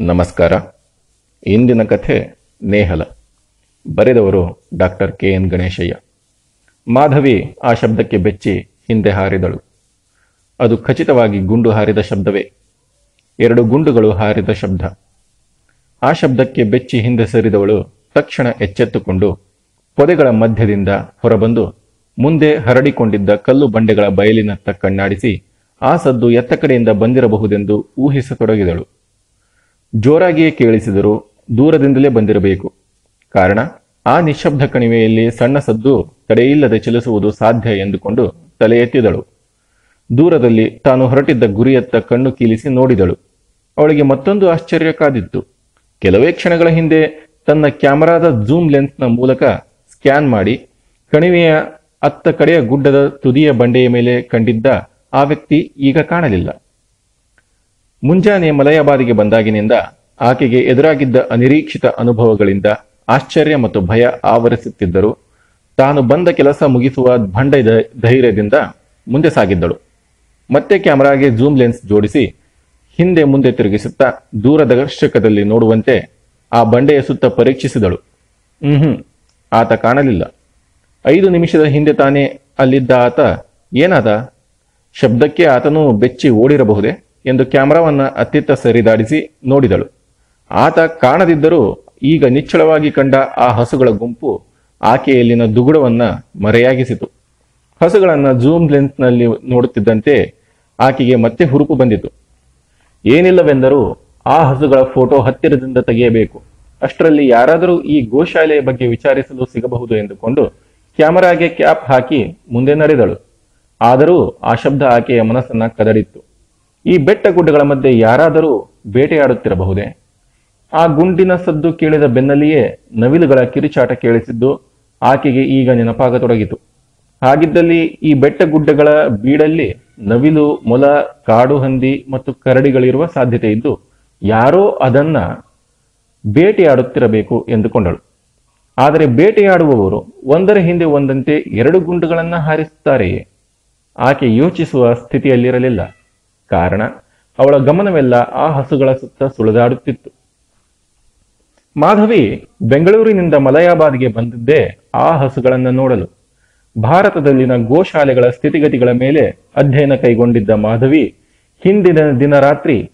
ನಮಸ್ಕಾರ. ಇಂದಿನ ಕಥೆ ನೇಹಲ. ಬರೆದವರು doctor K N Ganeshaiah. Madhavi ಆ ಶಬ್ದಕ್ಕೆ ಬೆಚ್ಚಿ ಹಿಂದೆ ಹಾರಿದಳು. ಅದು ಖಚಿತವಾಗಿ ಗುಂಡು ಹಾರಿದ ಶಬ್ದವೇ. ಎರಡು ಗುಂಡುಗಳು ಹಾರಿದ ಶಬ್ದ. ಆ ಶಬ್ದಕ್ಕೆ ಬೆಚ್ಚಿ ಹಿಂದೆ ಸರಿದವಳು ತಕ್ಷಣ ಎಚ್ಚೆತ್ತುಕೊಂಡು ಪೊದೆಗಳ ಮಧ್ಯದಿಂದ ಹೊರಬಂದು ಮುಂದೆ ಹರಡಿಕೊಂಡಿದ್ದ ಕಲ್ಲು ಬಂಡೆಗಳ ಬಯಲಿನತ್ತ ಕಣ್ಣಾಡಿಸಿ ಆ ಸದ್ದು ಎತ್ತ ಕಡೆಯಿಂದ ಬಂದಿರಬಹುದೆಂದು ಊಹಿಸತೊಡಗಿದಳು. ಜೋರಾಗಿಯೇ ಕೇಳಿಸಿದರೂ ದೂರದಿಂದಲೇ ಬಂದಿರಬೇಕು. ಕಾರಣ, ಆ ನಿಶಬ್ದ ಕಣಿವೆಯಲ್ಲಿ ಸಣ್ಣ ಸದ್ದು ತಡೆಯಿಲ್ಲದೆ ಚಲಿಸುವುದು ಸಾಧ್ಯ ಎಂದುಕೊಂಡು ತಲೆ ಎತ್ತಿದಳು. ದೂರದಲ್ಲಿ ತಾನು ಹೊರಟಿದ್ದ ಗುರಿಯತ್ತ ಕಣ್ಣು ಕೀಲಿಸಿ ನೋಡಿದಳು. ಅವಳಿಗೆ ಮತ್ತೊಂದು ಆಶ್ಚರ್ಯ ಕಾದಿತ್ತು. ಕೆಲವೇ ಕ್ಷಣಗಳ ಹಿಂದೆ ತನ್ನ ಕ್ಯಾಮರಾದ ಜೂಮ್ ಲೆನ್ಸ್ನ ಮೂಲಕ ಸ್ಕ್ಯಾನ್ ಮಾಡಿ ಕಣಿವೆಯ ಅತ್ತ ಕಡೆಯ ಗುಡ್ಡದ ತುದಿಯ ಬಂಡೆಯ ಮೇಲೆ ಕಂಡಿದ್ದ ಆ ವ್ಯಕ್ತಿ ಈಗ ಕಾಣಲಿಲ್ಲ. ಮುಂಜಾನೆ ಮಲಯಾಬಾದಿಗೆ ಬಂದಾಗಿನಿಂದ ಆಕೆಗೆ ಎದುರಾಗಿದ್ದ ಅನಿರೀಕ್ಷಿತ ಅನುಭವಗಳಿಂದ ಆಶ್ಚರ್ಯ ಮತ್ತು ಭಯ ಆವರಿಸುತ್ತಿದ್ದರು. ತಾನು ಬಂದ ಕೆಲಸ ಮುಗಿಸುವ ಭಂಡ ಧೈರ್ಯದಿಂದ ಮುಂದೆ ಸಾಗಿದ್ದಳು. ಮತ್ತೆ ಕ್ಯಾಮರಾಗೆ ಜೂಮ್ ಲೆನ್ಸ್ ಜೋಡಿಸಿ ಹಿಂದೆ ಮುಂದೆ ತಿರುಗಿಸುತ್ತಾ ದೂರದರ್ಶಕದಲ್ಲಿ ನೋಡುವಂತೆ ಆ ಬಂಡೆಯ ಸುತ್ತ ಪರೀಕ್ಷಿಸಿದಳು. ಹ್ಮ್, ಆತ ಕಾಣಲಿಲ್ಲ. ಐದು ನಿಮಿಷದ ಹಿಂದೆ ತಾನೇ ಅಲ್ಲಿದ್ದ ಆತ, ಏನಾದ? ಶಬ್ದಕ್ಕೆ ಆತನು ಬೆಚ್ಚಿ ಓಡಿರಬಹುದೇ? ಎಂದು ಕ್ಯಾಮರಾವನ್ನು ಅತ್ತಿತ್ತ ಸರಿದಾಡಿಸಿ ನೋಡಿದಳು. ಆತ ಕಾಣದಿದ್ದರೂ ಈಗ ನಿಚ್ಚಳವಾಗಿ ಕಂಡ ಆ ಹಸುಗಳ ಗುಂಪು ಆಕೆಯಲ್ಲಿನ ದುಗುಡವನ್ನ ಮರೆಯಾಗಿಸಿತು. ಹಸುಗಳನ್ನ ಜೂಮ್ ಲೆನ್ಸ್ನಲ್ಲಿ ನೋಡುತ್ತಿದ್ದಂತೆ ಆಕೆಗೆ ಮತ್ತೆ ಹುರುಪು ಬಂದಿತು. ಏನಿಲ್ಲವೆಂದರೂ ಆ ಹಸುಗಳ ಫೋಟೋ ಹತ್ತಿರದಿಂದ ತೆಗೆಯಬೇಕು. ಅಷ್ಟರಲ್ಲಿ ಯಾರಾದರೂ ಈ ಗೋಶಾಲೆಯ ಬಗ್ಗೆ ವಿಚಾರಿಸಲು ಸಿಗಬಹುದು ಎಂದುಕೊಂಡು ಕ್ಯಾಮರಾಗೆ ಕ್ಯಾಪ್ ಹಾಕಿ ಮುಂದೆ ನಡೆದಳು. ಆದರೂ ಆ ಶಬ್ದ ಆಕೆಯ ಮನಸ್ಸನ್ನ ಕದಡಿತ್ತು. ಈ ಬೆಟ್ಟ ಗುಡ್ಡಗಳ ಮಧ್ಯೆ ಯಾರಾದರೂ ಬೇಟೆಯಾಡುತ್ತಿರಬಹುದೇ? ಆ ಗುಂಡಿನ ಸದ್ದು ಕೇಳಿದ ಬೆನ್ನಲ್ಲಿಯೇ ನವಿಲುಗಳ ಕಿರುಚಾಟ ಕೇಳಿಸಿದ್ದು ಆಕೆಗೆ ಈಗ ನೆನಪಾಗತೊಡಗಿತು. ಹಾಗಿದ್ದಲ್ಲಿ ಈ ಬೆಟ್ಟ ಗುಡ್ಡಗಳ ಬೀಡಲ್ಲಿ ನವಿಲು, ಮೊಲ, ಕಾಡು ಹಂದಿ ಮತ್ತು ಕರಡಿಗಳಿರುವ ಸಾಧ್ಯತೆ ಇದ್ದು ಯಾರೋ ಅದನ್ನ ಬೇಟೆಯಾಡುತ್ತಿರಬೇಕು ಎಂದುಕೊಂಡಳು. ಆದರೆ ಬೇಟೆಯಾಡುವವರು ಒಂದರ ಹಿಂದೆ ಒಂದಂತೆ ಎರಡು ಗುಂಡುಗಳನ್ನು ಹಾರಿಸುತ್ತಾರೆಯೇ? ಆಕೆ ಯೋಚಿಸುವ ಸ್ಥಿತಿಯಲ್ಲಿರಲಿಲ್ಲ. ಕಾರಣ. ಅವಳ ಗಮನವೆಲ್ಲ ಆ ಹಸುಗಳ ಸುತ್ತ ಸುಳಿದಾಡುತ್ತಿತ್ತು. ಮಾಧವಿ ಬೆಂಗಳೂರಿನಿಂದ ಮಲಯಾಬಾದ್ಗೆ ಬಂದಿದ್ದೇ ಆ ಹಸುಗಳನ್ನ ನೋಡಲು. ಭಾರತದಲ್ಲಿನ ಗೋಶಾಲೆಗಳ ಸ್ಥಿತಿಗತಿಗಳ ಮೇಲೆ ಅಧ್ಯಯನ ಕೈಗೊಂಡಿದ್ದ ಮಾಧವಿ ಹಿಂದಿನ ದಿನ ರಾತ್ರಿ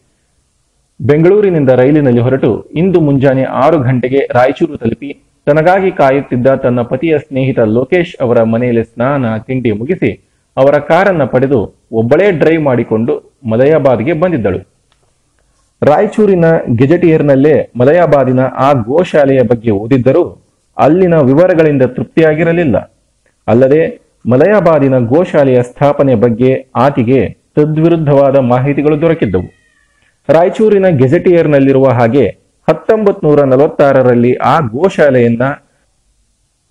ಬೆಂಗಳೂರಿನಿಂದ ರೈಲಿನಲ್ಲಿ ಹೊರಟು ಇಂದು ಮುಂಜಾನೆ ಆರು ಗಂಟೆಗೆ ರಾಯಚೂರು ತಲುಪಿ ತನಗಾಗಿ ಕಾಯುತ್ತಿದ್ದ ತನ್ನ ಪತಿಯ ಸ್ನೇಹಿತ ಲೋಕೇಶ್ ಅವರ ಮನೆಯಲ್ಲಿ ಸ್ನಾನ, ತಿಂಡಿ ಮುಗಿಸಿ ಅವರ ಕಾರನ್ನು ಪಡೆದು ಒಬ್ಬಳೇ ಡ್ರೈವ್ ಮಾಡಿಕೊಂಡು ಮಲಯಾಬಾದ್ಗೆ ಬಂದಿದ್ದಳು. ರಾಯಚೂರಿನ ಗೆಜೆಟಿಯರ್ನಲ್ಲೇ ಮಲಯಾಬಾದಿನ ಆ ಗೋಶಾಲೆಯ ಬಗ್ಗೆ ಓದಿದ್ದರೂ ಅಲ್ಲಿನ ವಿವರಗಳಿಂದ ತೃಪ್ತಿಯಾಗಿರಲಿಲ್ಲ. ಅಲ್ಲದೆ ಮಲಯಾಬಾದಿನ ಗೋಶಾಲೆಯ ಸ್ಥಾಪನೆ ಬಗ್ಗೆ ಆಕೆಗೆ ತದ್ವಿರುದ್ಧವಾದ ಮಾಹಿತಿಗಳು ದೊರಕಿದ್ದವು. ರಾಯಚೂರಿನ ಗೆಜೆಟಿಯರ್ನಲ್ಲಿರುವ ಹಾಗೆ ಹತ್ತೊಂಬತ್ತು ನೂರ ನಲವತ್ತಾರರಲ್ಲಿ ಆ ಗೋಶಾಲೆಯನ್ನ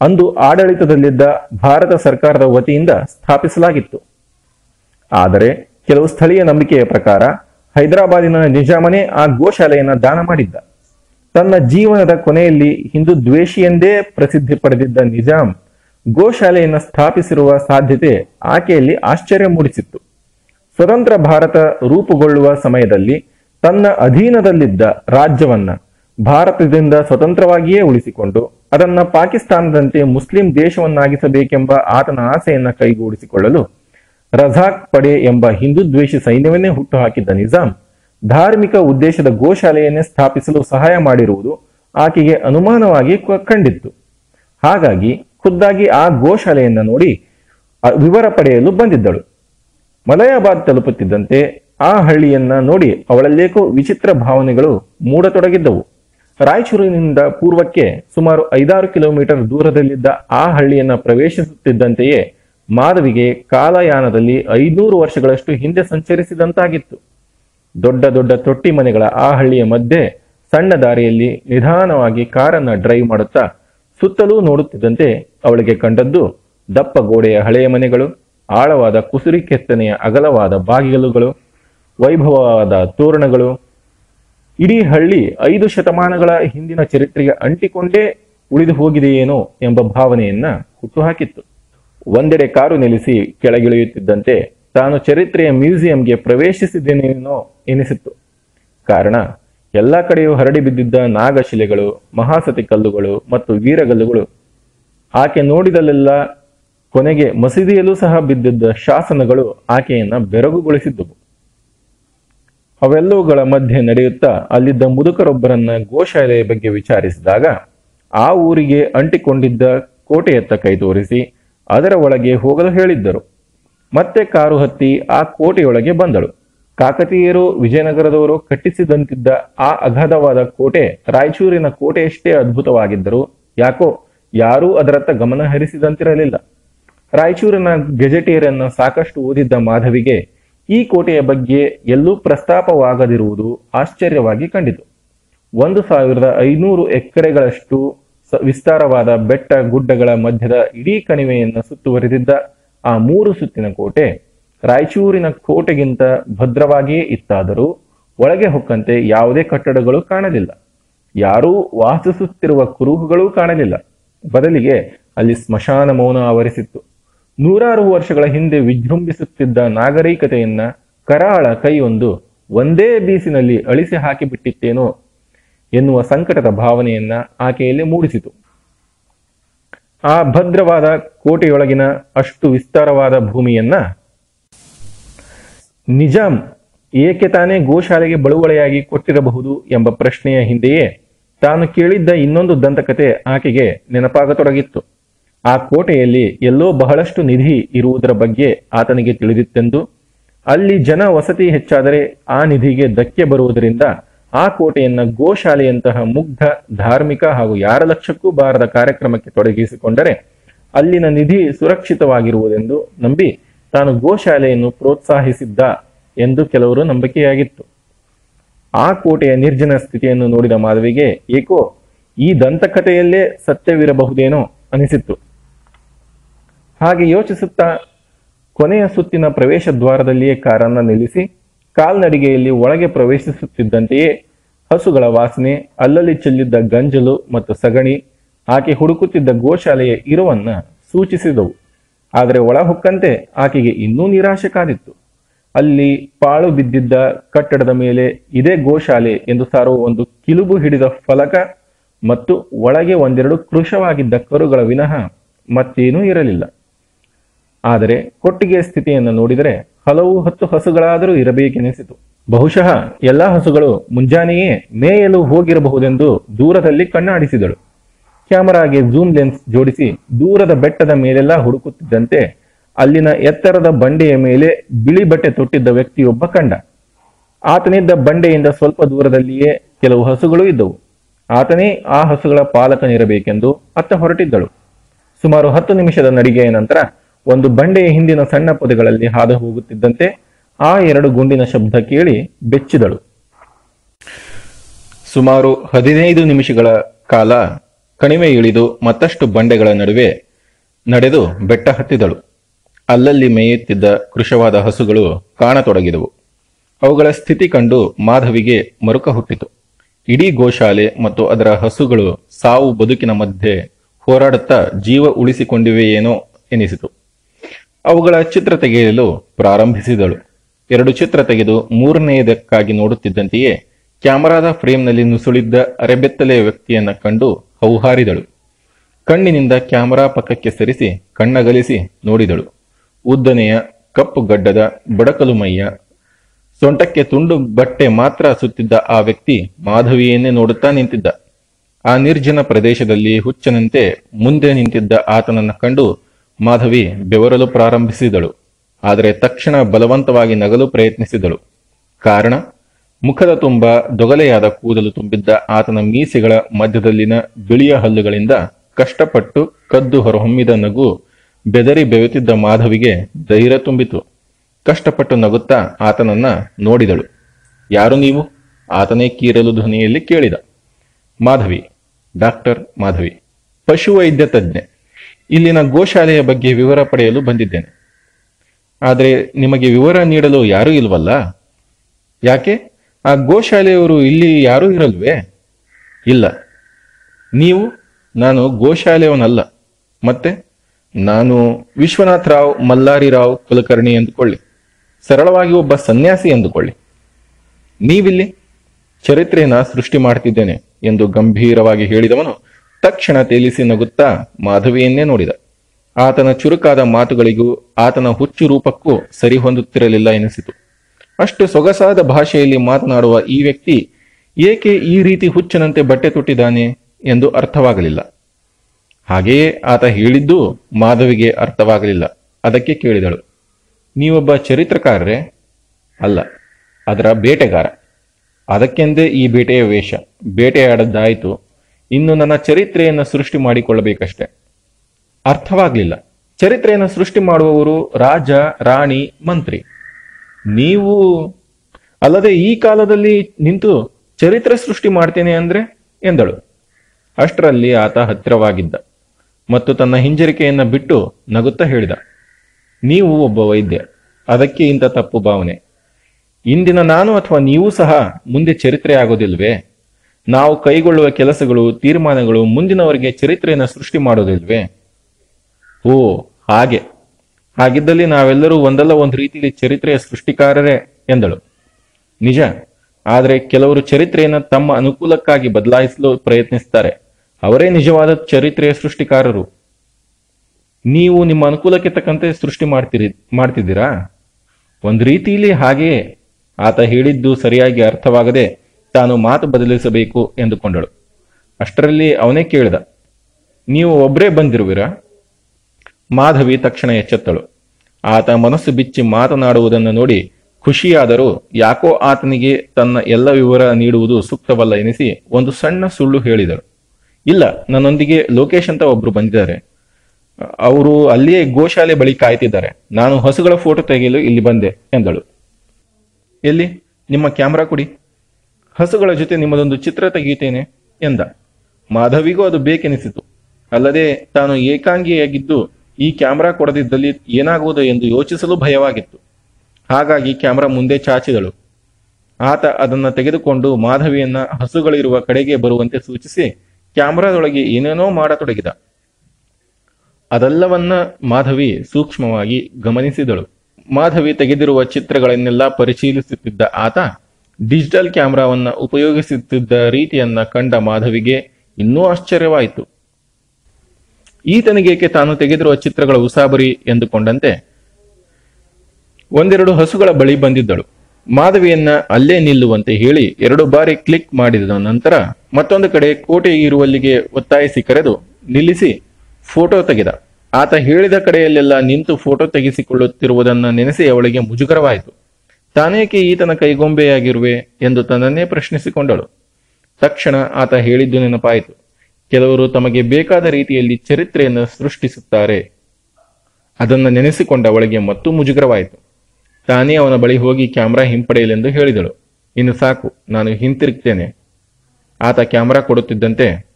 ಅಂದು ಆಡಳಿತದಲ್ಲಿದ್ದ ಭಾರತ ಸರ್ಕಾರದ ವತಿಯಿಂದ ಸ್ಥಾಪಿಸಲಾಗಿತ್ತು. ಆದರೆ ಕೆಲವು ಸ್ಥಳೀಯ ನಂಬಿಕೆಯ ಪ್ರಕಾರ ಹೈದರಾಬಾದಿನ ನಿಜಾಮನೇ ಆ ಗೋಶಾಲೆಯನ್ನು ದಾನ ಮಾಡಿದ್ದ. ತನ್ನ ಜೀವನದ ಕೊನೆಯಲ್ಲಿ ಹಿಂದೂ ದ್ವೇಷಿಯೆಂದೇ ಪ್ರಸಿದ್ಧಿ ಪಡೆದಿದ್ದ ನಿಜಾಮ್ ಗೋಶಾಲೆಯನ್ನು ಸ್ಥಾಪಿಸಿರುವ ಸಾಧ್ಯತೆ ಆಕೆಯಲ್ಲಿ ಆಶ್ಚರ್ಯ ಮೂಡಿಸಿತ್ತು. ಸ್ವತಂತ್ರ ಭಾರತ ರೂಪುಗೊಳ್ಳುವ ಸಮಯದಲ್ಲಿ ತನ್ನ ಅಧೀನದಲ್ಲಿದ್ದ ರಾಜ್ಯವನ್ನ ಭಾರತದಿಂದ ಸ್ವತಂತ್ರವಾಗಿಯೇ ಉಳಿಸಿಕೊಂಡು ಅದನ್ನ ಪಾಕಿಸ್ತಾನದಂತೆ ಮುಸ್ಲಿಂ ದೇಶವನ್ನಾಗಿಸಬೇಕೆಂಬ ಆತನ ಆಸೆಯನ್ನ ಕೈಗೂಡಿಸಿಕೊಳ್ಳಲು ರಜಾಕ್ ಪಡೆ ಎಂಬ ಹಿಂದೂ ದ್ವೇಷಿ ಸೈನ್ಯವನ್ನೇ ಹುಟ್ಟುಹಾಕಿದ್ದ ನಿಜಾಂ ಧಾರ್ಮಿಕ ಉದ್ದೇಶದ ಗೋಶಾಲೆಯನ್ನೇ ಸ್ಥಾಪಿಸಲು ಸಹಾಯ ಮಾಡಿರುವುದು ಆಕೆಗೆ ಅನುಮಾನವಾಗಿ ಕಂಡಿತ್ತು. ಹಾಗಾಗಿ ಖುದ್ದಾಗಿ ಆ ಗೋಶಾಲೆಯನ್ನ ನೋಡಿ ವಿವರ ಪಡೆಯಲು ಬಂದಿದ್ದಳು. ಮಲಯಾಬಾದ್ ತಲುಪುತ್ತಿದ್ದಂತೆ ಆ ಹಳ್ಳಿಯನ್ನ ನೋಡಿ ಅವಳಲ್ಲೇಕೋ ವಿಚಿತ್ರ ಭಾವನೆಗಳು ಮೂಡತೊಡಗಿದ್ದವು. ರಾಯಚೂರಿನಿಂದ ಪೂರ್ವಕ್ಕೆ ಸುಮಾರು ಐದಾರು ಕಿಲೋಮೀಟರ್ ದೂರದಲ್ಲಿದ್ದ ಆ ಹಳ್ಳಿಯನ್ನ ಪ್ರವೇಶಿಸುತ್ತಿದ್ದಂತೆಯೇ ಮಾಧವಿಗೆ ಕಾಲಯಾನದಲ್ಲಿ ಐನೂರು ವರ್ಷಗಳಷ್ಟು ಹಿಂದೆ ಸಂಚರಿಸಿದಂತಾಗಿತ್ತು. ದೊಡ್ಡ ದೊಡ್ಡ ತೊಟ್ಟಿ ಮನೆಗಳ ಆ ಹಳ್ಳಿಯ ಮಧ್ಯೆ ಸಣ್ಣ ದಾರಿಯಲ್ಲಿ ನಿಧಾನವಾಗಿ ಕಾರನ್ನು ಡ್ರೈವ್ ಮಾಡುತ್ತಾ ಸುತ್ತಲೂ ನೋಡುತ್ತಿದ್ದಂತೆ ಅವಳಿಗೆ ಕಂಡದ್ದು ದಪ್ಪ ಗೋಡೆಯ ಹಳೆಯ ಮನೆಗಳು, ಆಳವಾದ ಕುಸುರಿ ಕೆತ್ತನೆಯ ಅಗಲವಾದ ಬಾಗಿಲುಗಳು, ವೈಭವವಾದ ತೋರಣಗಳು ಇಡೀ ಹಳ್ಳಿ ಐದು ಶತಮಾನಗಳ ಹಿಂದಿನ ಚರಿತ್ರೆಗೆ ಅಂಟಿಕೊಂಡೇ ಉಳಿದು ಹೋಗಿದೆಯೇನೋ ಎಂಬ ಭಾವನೆಯನ್ನ ಹುಟ್ಟುಹಾಕಿತ್ತು. ಒಂದೆಡೆ ಕಾರು ನಿಲ್ಲಿಸಿ ಕೆಳಗಿಳಿಯುತ್ತಿದ್ದಂತೆ ತಾನು ಚರಿತ್ರೆಯ ಮ್ಯೂಸಿಯಂಗೆ ಪ್ರವೇಶಿಸಿದ್ದೇನೇನೋ ಎನಿಸಿತ್ತು. ಕಾರಣ, ಎಲ್ಲ ಕಡೆಯೂ ಹರಡಿ ಬಿದ್ದಿದ್ದ ನಾಗಶಿಲೆಗಳು, ಮಹಾಸತಿ ಕಲ್ಲುಗಳು ಮತ್ತು ವೀರಗಲ್ಲುಗಳು. ಆಕೆ ನೋಡಿದಲ್ಲೆಲ್ಲ ಕೊನೆಗೆ ಮಸೀದಿಯಲ್ಲೂ ಸಹ ಬಿದ್ದಿದ್ದ ಶಾಸನಗಳು ಆಕೆಯನ್ನ ಬೆರಗುಗೊಳಿಸಿದ್ದವು. ಅವೆಲ್ಲವುಗಳ ಮಧ್ಯೆ ನಡೆಯುತ್ತಾ ಅಲ್ಲಿದ್ದ ಮುದುಕರೊಬ್ಬರನ್ನ ಗೋಶಾಲೆಯ ಬಗ್ಗೆ ವಿಚಾರಿಸಿದಾಗ ಆ ಊರಿಗೆ ಅಂಟಿಕೊಂಡಿದ್ದ ಕೋಟೆಯತ್ತ ಕೈ ತೋರಿಸಿ ಅದರ ಒಳಗೆ ಹೋಗಲು ಹೇಳಿದ್ದರು. ಮತ್ತೆ ಕಾರು ಹತ್ತಿ ಆ ಕೋಟೆಯೊಳಗೆ ಬಂದಳು. ಕಾಕತೀಯರು ವಿಜಯನಗರದವರು ಕಟ್ಟಿಸಿದಂತಿದ್ದ ಆ ಅಗಾಧವಾದ ಕೋಟೆ ರಾಯಚೂರಿನ ಕೋಟೆಯಷ್ಟೇ ಅದ್ಭುತವಾಗಿದ್ದರು ಯಾಕೋ ಯಾರೂ ಅದರತ್ತ ಗಮನ ಹರಿಸಿದಂತಿರಲಿಲ್ಲ. ರಾಯಚೂರಿನ ಗೆಜೆಟಿಯರನ್ನ ಸಾಕಷ್ಟು ಓದಿದ್ದ ಮಾಧವಿಗೆ ಈ ಕೋಟೆಯ ಬಗ್ಗೆ ಎಲ್ಲೂ ಪ್ರಸ್ತಾಪವಾಗದಿರುವುದು ಆಶ್ಚರ್ಯವಾಗಿ ಕಂಡಿತು. ಒಂದು ಸಾವಿರದ ಐನೂರು ಎಕರೆಗಳಷ್ಟು ವಿಸ್ತಾರವಾದ ಬೆಟ್ಟ ಗುಡ್ಡಗಳ ಮಧ್ಯದ ಇಡೀ ಕಣಿವೆಯನ್ನು ಸುತ್ತುವರಿದಿದ್ದ ಆ ಮೂರು ಸುತ್ತಿನ ಕೋಟೆ, ರಾಯಚೂರಿನ ಕೋಟೆಗಿಂತ ಭದ್ರವಾಗಿಯೇ ಇತ್ತಾದರೂ ಒಳಗೆ ಹೊಕ್ಕಂತೆ ಯಾವುದೇ ಕಟ್ಟಡಗಳು ಕಾಣಲಿಲ್ಲ. ಯಾರೂ ವಾಸಿಸುತ್ತಿರುವ ಕುರುಹುಗಳೂ ಕಾಣಲಿಲ್ಲ. ಬದಲಿಗೆ ಅಲ್ಲಿ ಸ್ಮಶಾನ ಮೌನ ಆವರಿಸಿತ್ತು. ನೂರಾರು ವರ್ಷಗಳ ಹಿಂದೆ ವಿಜೃಂಭಿಸುತ್ತಿದ್ದ ನಾಗರಿಕತೆಯನ್ನ ಕರಾಳ ಕೈಯೊಂದು ಒಂದೇ ಬೀಸಿನಲ್ಲಿ ಅಳಿಸಿ ಹಾಕಿಬಿಟ್ಟಿತ್ತೇನೋ ಎನ್ನುವ ಸಂಕಟದ ಭಾವನೆಯನ್ನ ಆಕೆಯಲ್ಲಿ ಮೂಡಿಸಿತು. ಆ ಭದ್ರವಾದ ಕೋಟೆಯೊಳಗಿನ ಅಷ್ಟು ವಿಸ್ತಾರವಾದ ಭೂಮಿಯನ್ನ ನಿಜಾಂ ಏಕೆ ತಾನೇ ಗೋಶಾಲೆಗೆ ಬಳುವಳೆಯಾಗಿ ಕೊಟ್ಟಿರಬಹುದು ಎಂಬ ಪ್ರಶ್ನೆಯ ಹಿಂದೆಯೇ ತಾನು ಕೇಳಿದ್ದ ಇನ್ನೊಂದು ದಂತಕತೆ ಆಕೆಗೆ ನೆನಪಾಗತೊಡಗಿತ್ತು. ಆ ಕೋಟೆಯಲ್ಲಿ ಎಲ್ಲೋ ಬಹಳಷ್ಟು ನಿಧಿ ಇರುವುದರ ಬಗ್ಗೆ ಆತನಿಗೆ ತಿಳಿದಿತ್ತೆಂದು. ಅಲ್ಲಿ ಜನ ವಸತಿ ಹೆಚ್ಚಾದರೆ ಆ ನಿಧಿಗೆ ಧಕ್ಕೆ ಬರುವುದರಿಂದ ಆ ಕೋಟೆಯನ್ನು ಗೋಶಾಲೆಯಂತಹ ಮುಗ್ಧ ಧಾರ್ಮಿಕ ಹಾಗೂ ಯಾರ ಲಕ್ಷಕ್ಕೂ ಬಾರದ ಕಾರ್ಯಕ್ರಮಕ್ಕೆ ತೊಡಗಿಸಿಕೊಂಡರೆ ಅಲ್ಲಿನ ನಿಧಿ ಸುರಕ್ಷಿತವಾಗಿರುವುದೆಂದು ನಂಬಿ ತಾನು ಗೋಶಾಲೆಯನ್ನು ಪ್ರೋತ್ಸಾಹಿಸಿದ್ದ ಎಂದು ಕೆಲವರು ನಂಬಿಕೆಯಾಗಿತ್ತು. ಆ ಕೋಟೆಯ ನಿರ್ಜನ ಸ್ಥಿತಿಯನ್ನು ನೋಡಿದ ಮಾಧವಿಗೆ ಏಕೋ ಈ ದಂತಕಥೆಯಲ್ಲೇ ಸತ್ಯವಿರಬಹುದೇನೋ ಅನಿಸಿತ್ತು. ಹಾಗೆ ಯೋಚಿಸುತ್ತಾ ಕೊನೆಯ ಸುತ್ತಿನ ಪ್ರವೇಶ ದ್ವಾರದಲ್ಲಿಯೇ ಕಾರನ್ನು ನಿಲ್ಲಿಸಿ ಕಾಲ್ನಡಿಗೆಯಲ್ಲಿ ಒಳಗೆ ಪ್ರವೇಶಿಸುತ್ತಿದ್ದಂತೆಯೇ ಹಸುಗಳ ವಾಸನೆ, ಅಲ್ಲಲ್ಲಿ ಚೆಲ್ಲಿದ್ದ ಗಂಜಲು ಮತ್ತು ಸಗಣಿ, ಆಕೆ ಹುಡುಕುತ್ತಿದ್ದ ಗೋಶಾಲೆಯ ಇರುವನ್ನ ಸೂಚಿಸಿದವು. ಆದರೆ ಒಳ ಹೊಕ್ಕಂತೆ ಆಕೆಗೆ ಇನ್ನೂ ನಿರಾಶೆ ಕಾದಿತ್ತು. ಅಲ್ಲಿ ಪಾಳು ಬಿದ್ದಿದ್ದ ಕಟ್ಟಡದ ಮೇಲೆ ಇದೇ ಗೋಶಾಲೆ ಎಂದು ಸಾರುವ ಒಂದು ಕಿಲುಬು ಹಿಡಿದ ಫಲಕ ಮತ್ತು ಒಳಗೆ ಒಂದೆರಡು ಕೃಶವಾಗಿದ್ದ ಕರುಗಳ ವಿನಃ ಮತ್ತೇನೂ ಇರಲಿಲ್ಲ. ಆದರೆ ಕೊಟ್ಟಿಗೆಯ ಸ್ಥಿತಿಯನ್ನು ನೋಡಿದರೆ ಹಲವು ಹತ್ತು ಹಸುಗಳಾದರೂ ಇರಬೇಕೆನಿಸಿತು. ಬಹುಶಃ ಎಲ್ಲಾ ಹಸುಗಳು ಮುಂಜಾನೆಯೇ ಮೇಯಲು ಹೋಗಿರಬಹುದೆಂದು ದೂರದಲ್ಲಿ ಕಣ್ಣಾಡಿಸಿದಳು. ಕ್ಯಾಮರಾಗೆ ಜೂಮ್ ಲೆನ್ಸ್ ಜೋಡಿಸಿ ದೂರದ ಬೆಟ್ಟದ ಮೇಲೆಲ್ಲ ಹುಡುಕುತ್ತಿದ್ದಂತೆ ಅಲ್ಲಿನ ಎತ್ತರದ ಬಂಡೆಯ ಮೇಲೆ ಬಿಳಿ ಬಟ್ಟೆ ತೊಟ್ಟಿದ್ದ ವ್ಯಕ್ತಿಯೊಬ್ಬ ಕಂಡ. ಆತನಿದ್ದ ಬಂಡೆಯಿಂದ ಸ್ವಲ್ಪ ದೂರದಲ್ಲಿಯೇ ಕೆಲವು ಹಸುಗಳು ಇದ್ದವು. ಆತನೇ ಆ ಹಸುಗಳ ಪಾಲಕನಿರಬೇಕೆಂದು ಅತ್ತ ಹೊರಟಿದ್ದಳು. ಸುಮಾರು ಹತ್ತು ನಿಮಿಷದ ನಡಿಗೆಯ ನಂತರ ಒಂದು ಬಂಡೆಯ ಹಿಂದಿನ ಸಣ್ಣ ಪೊದೆಗಳಲ್ಲಿ ಹಾದು ಹೋಗುತ್ತಿದ್ದಂತೆ ಆ ಎರಡು ಗುಂಡಿನ ಶಬ್ದ ಕೇಳಿ ಬೆಚ್ಚಿದಳು. ಸುಮಾರು ಹದಿನೈದು ನಿಮಿಷಗಳ ಕಾಲ ಕಣಿವೆ ಇಳಿದು ಮತ್ತಷ್ಟು ಬಂಡೆಗಳ ನಡುವೆ ನಡೆದು ಬೆಟ್ಟ ಹತ್ತಿದಳು. ಅಲ್ಲಲ್ಲಿ ಮೇಯುತ್ತಿದ್ದ ಕೃಶವಾದ ಹಸುಗಳು ಕಾಣತೊಡಗಿದವು. ಅವುಗಳ ಸ್ಥಿತಿ ಕಂಡು ಮಾಧವಿಗೆ ಮರುಕ ಹುಟ್ಟಿತು. ಇಡೀ ಗೋಶಾಲೆ ಮತ್ತು ಅದರ ಹಸುಗಳು ಸಾವು ಬದುಕಿನ ಮಧ್ಯೆ ಹೋರಾಡುತ್ತಾ ಜೀವ ಉಳಿಸಿಕೊಂಡಿವೆಯೇನೋ ಎನಿಸಿತು. ಅವುಗಳ ಚಿತ್ರ ತೆಗೆಯಲು ಪ್ರಾರಂಭಿಸಿದಳು. ಎರಡು ಚಿತ್ರ ತೆಗೆದು ಮೂರನೆಯದಕ್ಕಾಗಿ ನೋಡುತ್ತಿದ್ದಂತೆಯೇ ಕ್ಯಾಮರಾದ ಫ್ರೇಮ್ನಲ್ಲಿ ನುಸುಳಿದ್ದ ಅರೆಬೆತ್ತಲೆಯ ವ್ಯಕ್ತಿಯನ್ನ ಕಂಡು ಹೌಹಾರಿದಳು. ಕಣ್ಣಿನಿಂದ ಕ್ಯಾಮರಾ ಪಕ್ಕಕ್ಕೆ ಸರಿಸಿ ಕಣ್ಣಗಲಿಸಿ ನೋಡಿದಳು. ಉದ್ದನೆಯ ಕಪ್ಪು ಗಡ್ಡದ ಬಡಕಲು ಮೈಯ, ಸೊಂಟಕ್ಕೆ ತುಂಡು ಬಟ್ಟೆ ಮಾತ್ರ ಸುತ್ತಿದ್ದ ಆ ವ್ಯಕ್ತಿ ಮಾಧವಿಯನ್ನೇ ನೋಡುತ್ತಾ ನಿಂತಿದ್ದ. ಆ ನಿರ್ಜನ ಪ್ರದೇಶದಲ್ಲಿ ಹುಚ್ಚನಂತೆ ಮುಂದೆ ನಿಂತಿದ್ದ ಆತನನ್ನ ಕಂಡು ಮಾಧವಿ ಬೆವರಲು ಪ್ರಾರಂಭಿಸಿದಳು. ಆದರೆ ತಕ್ಷಣ ಬಲವಂತವಾಗಿ ನಗಲು ಪ್ರಯತ್ನಿಸಿದಳು. ಕಾರಣ, ಮುಖದ ತುಂಬ ದೊಗಲೆಯಾದ ಕೂದಲು ತುಂಬಿದ್ದ ಆತನ ಮೀಸೆಗಳ ಮಧ್ಯದಲ್ಲಿನ ಬಿಳಿಯ ಹಲ್ಲುಗಳಿಂದ ಕಷ್ಟಪಟ್ಟು ಕದ್ದು ಹೊರಹೊಮ್ಮಿದ ನಗು ಬೆದರಿ ಬೆವೆತಿದ್ದ ಮಾಧವಿಗೆ ಧೈರ್ಯ ತುಂಬಿತು. ಕಷ್ಟಪಟ್ಟು ನಗುತ್ತಾ ಆತನನ್ನ ನೋಡಿದಳು. ಯಾರು ನೀವು? ಆತನೇ ಕೀರಲು ಧ್ವನಿಯಲ್ಲಿ ಕೇಳಿದ. ಮಾಧವಿ, ಡಾಕ್ಟರ್ ಮಾಧವಿ, ಪಶುವೈದ್ಯ ತಜ್ಞೆ. ಇಲ್ಲಿನ ಗೋಶಾಲೆಯ ಬಗ್ಗೆ ವಿವರ ಪಡೆಯಲು ಬಂದಿದ್ದೇನೆ. ಆದರೆ ನಿಮಗೆ ವಿವರ ನೀಡಲು ಯಾರೂ ಇಲ್ವಲ್ಲ? ಯಾಕೆ? ಆ ಗೋಶಾಲೆಯವರು ಇಲ್ಲಿ ಯಾರೂ ಇರಲ್ವೇ? ಇಲ್ಲ. ನೀವು, ನಾನು ಗೋಶಾಲೆಯವನಲ್ಲ. ಮತ್ತೆ? ನಾನು ವಿಶ್ವನಾಥ್ ರಾವ್, ಮಲ್ಲಾರಿ ರಾವ್ ಕುಲಕರ್ಣಿ ಎಂದುಕೊಳ್ಳಿ. ಸರಳವಾಗಿ ಒಬ್ಬ ಸನ್ಯಾಸಿ ಎಂದುಕೊಳ್ಳಿ. ನೀವಿಲ್ಲಿ ಚರಿತ್ರೆಯನ್ನ ಸೃಷ್ಟಿ ಮಾಡ್ತಿದ್ದೇನೆ ಎಂದು ಗಂಭೀರವಾಗಿ ಹೇಳಿದವನು ತಕ್ಷಣ ತೇಲಿಸಿ ನಗುತ್ತಾ ಮಾಧವಿಯನ್ನೇ ನೋಡಿದ. ಆತನ ಚುರುಕಾದ ಮಾತುಗಳಿಗೂ ಆತನ ಹುಚ್ಚು ರೂಪಕ್ಕೂ ಸರಿ ಹೊಂದುತ್ತಿರಲಿಲ್ಲ ಎನಿಸಿತು. ಅಷ್ಟು ಸೊಗಸಾದ ಭಾಷೆಯಲ್ಲಿ ಮಾತನಾಡುವ ಈ ವ್ಯಕ್ತಿ ಏಕೆ ಈ ರೀತಿ ಹುಚ್ಚನಂತೆ ಬಟ್ಟೆ ತೊಟ್ಟಿದ್ದಾನೆ ಎಂದು ಅರ್ಥವಾಗಲಿಲ್ಲ. ಹಾಗೆಯೇ ಆತ ಹೇಳಿದ್ದು ಮಾಧವಿಗೆ ಅರ್ಥವಾಗಲಿಲ್ಲ. ಅದಕ್ಕೆ ಕೇಳಿದಳು. ನೀವೊಬ್ಬ ಚರಿತ್ರಕಾರರೇ? ಅಲ್ಲ, ಅದರ ಬೇಟೆಗಾರ. ಅದಕ್ಕೆಂದೇ ಈ ಬೇಟೆಯ ವೇಷ. ಬೇಟೆಯಾಡದ್ದಾಯಿತು. ಇನ್ನು ನನ್ನ ಚರಿತ್ರೆಯನ್ನು ಸೃಷ್ಟಿ ಮಾಡಿಕೊಳ್ಳಬೇಕಷ್ಟೆ. ಅರ್ಥವಾಗಲಿಲ್ಲ. ಚರಿತ್ರೆಯನ್ನು ಸೃಷ್ಟಿ ಮಾಡುವವರು ರಾಜ, ರಾಣಿ, ಮಂತ್ರಿ. ನೀವು ಅಲ್ಲದೆ ಈ ಕಾಲದಲ್ಲಿ ನಿಂತು ಚರಿತ್ರೆ ಸೃಷ್ಟಿ ಮಾಡ್ತೇನೆ ಅಂದ್ರೆ ಎಂದಳು. ಅಷ್ಟರಲ್ಲಿ ಆತ ಹತ್ತಿರವಾಗಿದ್ದ ಮತ್ತು ತನ್ನ ಹಿಂಜರಿಕೆಯನ್ನ ಬಿಟ್ಟು ನಗುತ್ತಾ ಹೇಳಿದ. ನೀವು ಒಬ್ಬ ವೈದ್ಯ, ಅದಕ್ಕೆ ಇಂಥ ತಪ್ಪು ಭಾವನೆ. ಇಂದಿನ ನಾನು ಅಥವಾ ನೀವು ಸಹ ಮುಂದೆ ಚರಿತ್ರೆ ಆಗೋದಿಲ್ವೇ? ನಾವು ಕೈಗೊಳ್ಳುವ ಕೆಲಸಗಳು, ತೀರ್ಮಾನಗಳು ಮುಂದಿನವರಿಗೆ ಚರಿತ್ರೆಯನ್ನು ಸೃಷ್ಟಿ ಮಾಡೋದಿಲ್ವೇ ಓ, ಹಾಗೆ. ಹಾಗಿದ್ದಲ್ಲಿ ನಾವೆಲ್ಲರೂ ಒಂದಲ್ಲ ಒಂದು ರೀತಿಯಲ್ಲಿ ಚರಿತ್ರೆಯ ಸೃಷ್ಟಿಕಾರರೇ ಎಂದಳು. ನಿಜ. ಆದರೆ ಕೆಲವರು ಚರಿತ್ರೆಯನ್ನು ತಮ್ಮ ಅನುಕೂಲಕ್ಕಾಗಿ ಬದಲಾಯಿಸಲು ಪ್ರಯತ್ನಿಸ್ತಾರೆ ಅವರೇ ನಿಜವಾದ ಚರಿತ್ರೆಯ ಸೃಷ್ಟಿಕಾರರು. ನೀವು ನಿಮ್ಮ ಅನುಕೂಲಕ್ಕೆ ತಕ್ಕಂತೆ ಸೃಷ್ಟಿ ಮಾಡ್ತೀರಿ, ಮಾಡ್ತಿದ್ದೀರಾ? ಒಂದು ರೀತಿಯಲ್ಲಿ ಹಾಗೆಯೇ. ಆತ ಹೇಳಿದ್ದು ಸರಿಯಾಗಿ ಅರ್ಥವಾಗದೆ ತಾನು ಮಾತು ಬದಲಿಸಬೇಕು ಎಂದುಕೊಂಡಳು. ಅಷ್ಟರಲ್ಲಿ ಅವನೇ ಕೇಳಿದ, ನೀವು ಒಬ್ಬರೇ ಬಂದಿರುವಿರಾ? ಮಾಧವಿ ತಕ್ಷಣ ಎಚ್ಚೆತ್ತಳು. ಆತ ಮನಸ್ಸು ಬಿಚ್ಚಿ ಮಾತನಾಡುವುದನ್ನು ನೋಡಿ ಖುಷಿಯಾದರೂ ಯಾಕೋ ಆತನಿಗೆ ತನ್ನ ಎಲ್ಲ ವಿವರ ನೀಡುವುದು ಸೂಕ್ತವಲ್ಲ ಎನಿಸಿ ಒಂದು ಸಣ್ಣ ಸುಳ್ಳು ಹೇಳಿದಳು. ಇಲ್ಲ, ನನ್ನೊಂದಿಗೆ ಲೋಕೇಶ್ ಅಂತ ಒಬ್ರು ಬಂದಿದ್ದಾರೆ. ಅವರು ಅಲ್ಲಿಯೇ ಗೋಶಾಲೆ ಬಳಿ ಕಾಯ್ತಿದ್ದಾರೆ. ನಾನು ಹಸುಗಳ ಫೋಟೋ ತೆಗೆಯಲು ಇಲ್ಲಿ ಬಂದೆ, ಎಂದಳು. ಎಲ್ಲಿ? ನಿಮ್ಮ ಕ್ಯಾಮ್ರಾ ಕೊಡಿ. ಹಸುಗಳ ಜೊತೆ ನಿಮ್ಮದೊಂದು ಚಿತ್ರ ತೆಗೆಯುತ್ತೇನೆ ಎಂದ. ಮಾಧವಿಗೂ ಅದು ಬೇಕೆನಿಸಿತು. ಅಲ್ಲದೆ ತಾನು ಏಕಾಂಗಿಯಾಗಿದ್ದು ಈ ಕ್ಯಾಮ್ರಾ ಕೊಡದಿದ್ದಲ್ಲಿ ಏನಾಗುವುದು ಎಂದು ಯೋಚಿಸಲು ಭಯವಾಗಿತ್ತು. ಹಾಗಾಗಿ ಕ್ಯಾಮ್ರಾ ಮುಂದೆ ಚಾಚಿದಳು. ಆತ ಅದನ್ನು ತೆಗೆದುಕೊಂಡು ಮಾಧವಿಯನ್ನ ಹಸುಗಳಿರುವ ಕಡೆಗೆ ಬರುವಂತೆ ಸೂಚಿಸಿ ಕ್ಯಾಮ್ರಾದೊಳಗೆ ಏನೇನೋ ಮಾಡತೊಡಗಿದ. ಅದೆಲ್ಲವನ್ನ ಮಾಧವಿ ಸೂಕ್ಷ್ಮವಾಗಿ ಗಮನಿಸಿದಳು. ಮಾಧವಿ ತೆಗೆದಿರುವ ಚಿತ್ರಗಳನ್ನೆಲ್ಲ ಪರಿಶೀಲಿಸುತ್ತಿದ್ದ ಆತ ಡಿಜಿಟಲ್ ಕ್ಯಾಮ್ರಾವನ್ನು ಉಪಯೋಗಿಸುತ್ತಿದ್ದ ರೀತಿಯನ್ನ ಕಂಡ ಮಾಧವಿಗೆ ಇನ್ನೂ ಆಶ್ಚರ್ಯವಾಯಿತು. ಈತನಿಗೇಕೆ ತಾನು ತೆಗೆದಿರುವ ಚಿತ್ರಗಳ ಉಸಾಬರಿ ಎಂದುಕೊಂಡಂತೆ? ಒಂದೆರಡು ಹಸುಗಳ ಬಳಿ ಬಂದಿದ್ದಳು. ಮಾಧವಿಯನ್ನ ಅಲ್ಲೇ ನಿಲ್ಲುವಂತೆ ಹೇಳಿ ಎರಡು ಬಾರಿ ಕ್ಲಿಕ್ ಮಾಡಿದ ನಂತರ ಮತ್ತೊಂದು ಕಡೆ ಕೋಟೆ ಇರುವಲ್ಲಿಗೆ ಒತ್ತಾಯಿಸಿ ಕರೆದು ನಿಲ್ಲಿಸಿ ಫೋಟೋ ತೆಗೆದ. ಆತ ಹೇಳಿದ ಕಡೆಯಲ್ಲೆಲ್ಲ ನಿಂತು ಫೋಟೋ ತೆಗೆಸಿಕೊಳ್ಳುತ್ತಿರುವುದನ್ನು ನೆನೆಸಿ ಅವಳಿಗೆ ಮುಜುಗರವಾಯಿತು. ತಾನೇಕೆ ಈತನ ಕೈಗೊಂಬೆಯಾಗಿರುವೆ ಎಂದು ತನ್ನನ್ನೇ ಪ್ರಶ್ನಿಸಿಕೊಂಡಳು. ತಕ್ಷಣ ಆತ ಹೇಳಿದ್ದು ನೆನಪಾಯಿತು. ಕೆಲವರು ತಮಗೆ ಬೇಕಾದ ರೀತಿಯಲ್ಲಿ ಚರಿತ್ರೆಯನ್ನು ಸೃಷ್ಟಿಸುತ್ತಾರೆ. ಅದನ್ನು ನೆನೆಸಿಕೊಂಡ ಅವಳಿಗೆ ಮತ್ತು ಮುಜುಗರವಾಯಿತು. ತಾನೇ ಅವನ ಬಳಿ ಹೋಗಿ ಕ್ಯಾಮ್ರಾ ಹಿಂಪಡೆಯಲೆಂದು ಹೇಳಿದಳು. ಇನ್ನು ಸಾಕು, ನಾನು ಹಿಂತಿರುಗ್ತೇನೆ. ಆತ ಕ್ಯಾಮ್ರಾ ಕೊಡುತ್ತಿದ್ದಂತೆ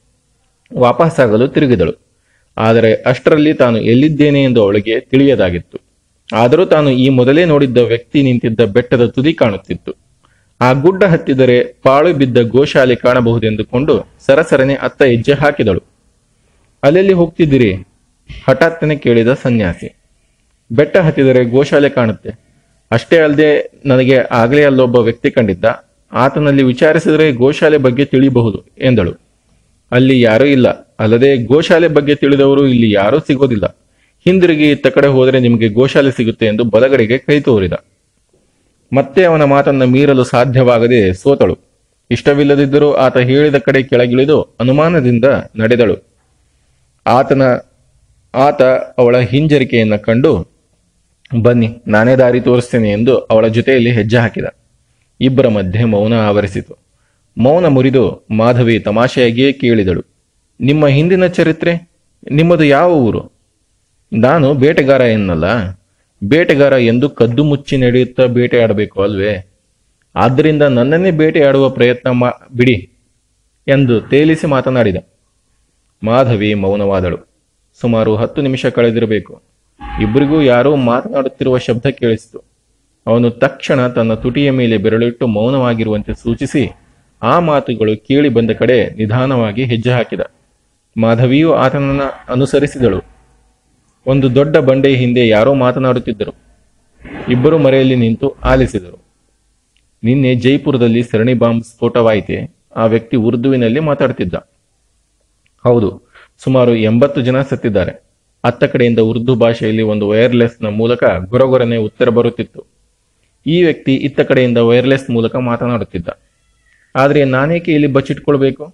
ವಾಪಸ್ಸಾಗಲು ತಿರುಗಿದಳು. ಆದರೆ ಅಷ್ಟರಲ್ಲಿ ತಾನು ಎಲ್ಲಿದ್ದೇನೆ ಎಂದು ಅವಳಿಗೆ ತಿಳಿಯದಾಗಿತ್ತು. ಆದರೂ ತಾನು ಈ ಮೊದಲೇ ನೋಡಿದ್ದ ವ್ಯಕ್ತಿ ನಿಂತಿದ್ದ ಬೆಟ್ಟದ ತುದಿ ಕಾಣುತ್ತಿತ್ತು. ಆ ಗುಡ್ಡ ಹತ್ತಿದರೆ ಪಾಳು ಬಿದ್ದ ಗೋಶಾಲೆ ಕಾಣಬಹುದೆಂದುಕೊಂಡು ಸರಸರನೆ ಅತ್ತ ಹೆಜ್ಜೆ ಹಾಕಿದಳು. ಅಲ್ಲೆಲ್ಲಿ ಹೋಗ್ತಿದ್ದೀರಿ? ಹಠಾತ್ತನೆ ಕೇಳಿದ ಸನ್ಯಾಸಿ. ಬೆಟ್ಟ ಹತ್ತಿದರೆ ಗೋಶಾಲೆ ಕಾಣುತ್ತೆ. ಅಷ್ಟೇ ಅಲ್ಲದೆ ನನಗೆ ಆಗಲೇ ಅಲ್ಲೊಬ್ಬ ವ್ಯಕ್ತಿ ಕಂಡಿದ್ದ. ಆತನಲ್ಲಿ ವಿಚಾರಿಸಿದರೆ ಗೋಶಾಲೆ ಬಗ್ಗೆ ತಿಳಿಯಬಹುದು ಎಂದಳು. ಅಲ್ಲಿ ಯಾರೂ ಇಲ್ಲ. ಅಲ್ಲದೆ ಗೋಶಾಲೆ ಬಗ್ಗೆ ತಿಳಿದವರು ಇಲ್ಲಿ ಯಾರೂ ಸಿಗೋದಿಲ್ಲ. ಹಿಂದಿರುಗಿ ಇತ್ತ ಕಡೆ ಹೋದರೆ ನಿಮಗೆ ಗೋಶಾಲೆ ಸಿಗುತ್ತೆ ಎಂದು ಬಲಗಡೆಗೆ ಕೈ ತೋರಿದ. ಮತ್ತೆ ಅವನ ಮಾತನ್ನು ಮೀರಲು ಸಾಧ್ಯವಾಗದೆ ಸೋತಳು. ಇಷ್ಟವಿಲ್ಲದಿದ್ದರೂ ಆತ ಹೇಳಿದ ಕಡೆ ಕೆಳಗಿಳಿದು ಅನುಮಾನದಿಂದ ನಡೆದಳು. ಆತನ, ಆತ ಅವಳ ಹಿಂಜರಿಕೆಯನ್ನು ಕಂಡು, ಬನ್ನಿ, ನಾನೇ ದಾರಿ ತೋರಿಸ್ತೇನೆ ಎಂದು ಅವಳ ಜೊತೆಯಲ್ಲಿ ಹೆಜ್ಜೆ ಹಾಕಿದ. ಇಬ್ಬರ ಮಧ್ಯೆ ಮೌನ ಆವರಿಸಿತು. ಮೌನ ಮುರಿದು ಮಾಧವಿ ತಮಾಷೆಯಾಗಿಯೇ ಕೇಳಿದಳು. ನಿಮ್ಮ ಹಿಂದಿನ ಚರಿತ್ರೆ, ನಿಮ್ಮದು ಯಾವ ಊರು? ನಾನು ಬೇಟೆಗಾರ ಎನ್ನಲ್ಲ. ಬೇಟೆಗಾರ ಎಂದು ಕದ್ದು ಮುಚ್ಚಿ ನಡೆಯುತ್ತಾ ಬೇಟೆಯಾಡಬೇಕು ಅಲ್ವೇ? ಆದ್ದರಿಂದ ನನ್ನನ್ನೇ ಬೇಟೆಯಾಡುವ ಪ್ರಯತ್ನ ಮಾ, ಬಿಡಿ ಎಂದು ತೇಲಿಸಿ ಮಾತನಾಡಿದ. ಮಾಧವಿ ಮೌನವಾದಳು. ಸುಮಾರು ಹತ್ತು ನಿಮಿಷ ಕಳೆದಿರಬೇಕು. ಇಬ್ಬರಿಗೂ ಯಾರೋ ಮಾತನಾಡುತ್ತಿರುವ ಶಬ್ದ ಕೇಳಿಸಿತು. ಅವನು ತಕ್ಷಣ ತನ್ನ ತುಟಿಯ ಮೇಲೆ ಬೆರಳಿಟ್ಟು ಮೌನವಾಗಿರುವಂತೆ ಸೂಚಿಸಿ ಆ ಮಾತುಗಳು ಕೇಳಿ ಬಂದ ಕಡೆ ನಿಧಾನವಾಗಿ ಹೆಜ್ಜೆ ಹಾಕಿದ. ಮಾಧವಿಯು ಆತನನ್ನು ಅನುಸರಿಸಿದಳು. ಒಂದು ದೊಡ್ಡ ಬಂಡೆಯ ಹಿಂದೆ ಯಾರೋ ಮಾತನಾಡುತ್ತಿದ್ದರು. ಇಬ್ಬರು ಮರೆಯಲ್ಲಿ ನಿಂತು ಆಲಿಸಿದರು. ನಿನ್ನೆ ಜೈಪುರದಲ್ಲಿ ಸರಣಿ ಬಾಂಬ್ ಸ್ಫೋಟವಾಯಿತೆ? ಆ ವ್ಯಕ್ತಿ ಉರ್ದುವಿನಲ್ಲಿ ಮಾತಾಡ್ತಿದ್ದ ಹೌದು, ಸುಮಾರು ಎಂಬತ್ತು ಜನ ಸತ್ತಿದ್ದಾರೆ. ಅತ್ತ ಕಡೆಯಿಂದ ಉರ್ದು ಭಾಷೆಯಲ್ಲಿ ಒಂದು ವೈರ್ಲೆಸ್ನ ಮೂಲಕ ಗೊರಗೊರನೆ ಉತ್ತರ ಬರುತ್ತಿತ್ತು. ಈ ವ್ಯಕ್ತಿ ಇತ್ತ ಕಡೆಯಿಂದ ವೈರ್ಲೆಸ್ ಮೂಲಕ ಮಾತನಾಡುತ್ತಿದ್ದ. ಆದರೆ ನಾನೇಕೆ ಇಲ್ಲಿ ಬಚ್ಚಿಟ್ಕೊಳ್ಬೇಕು?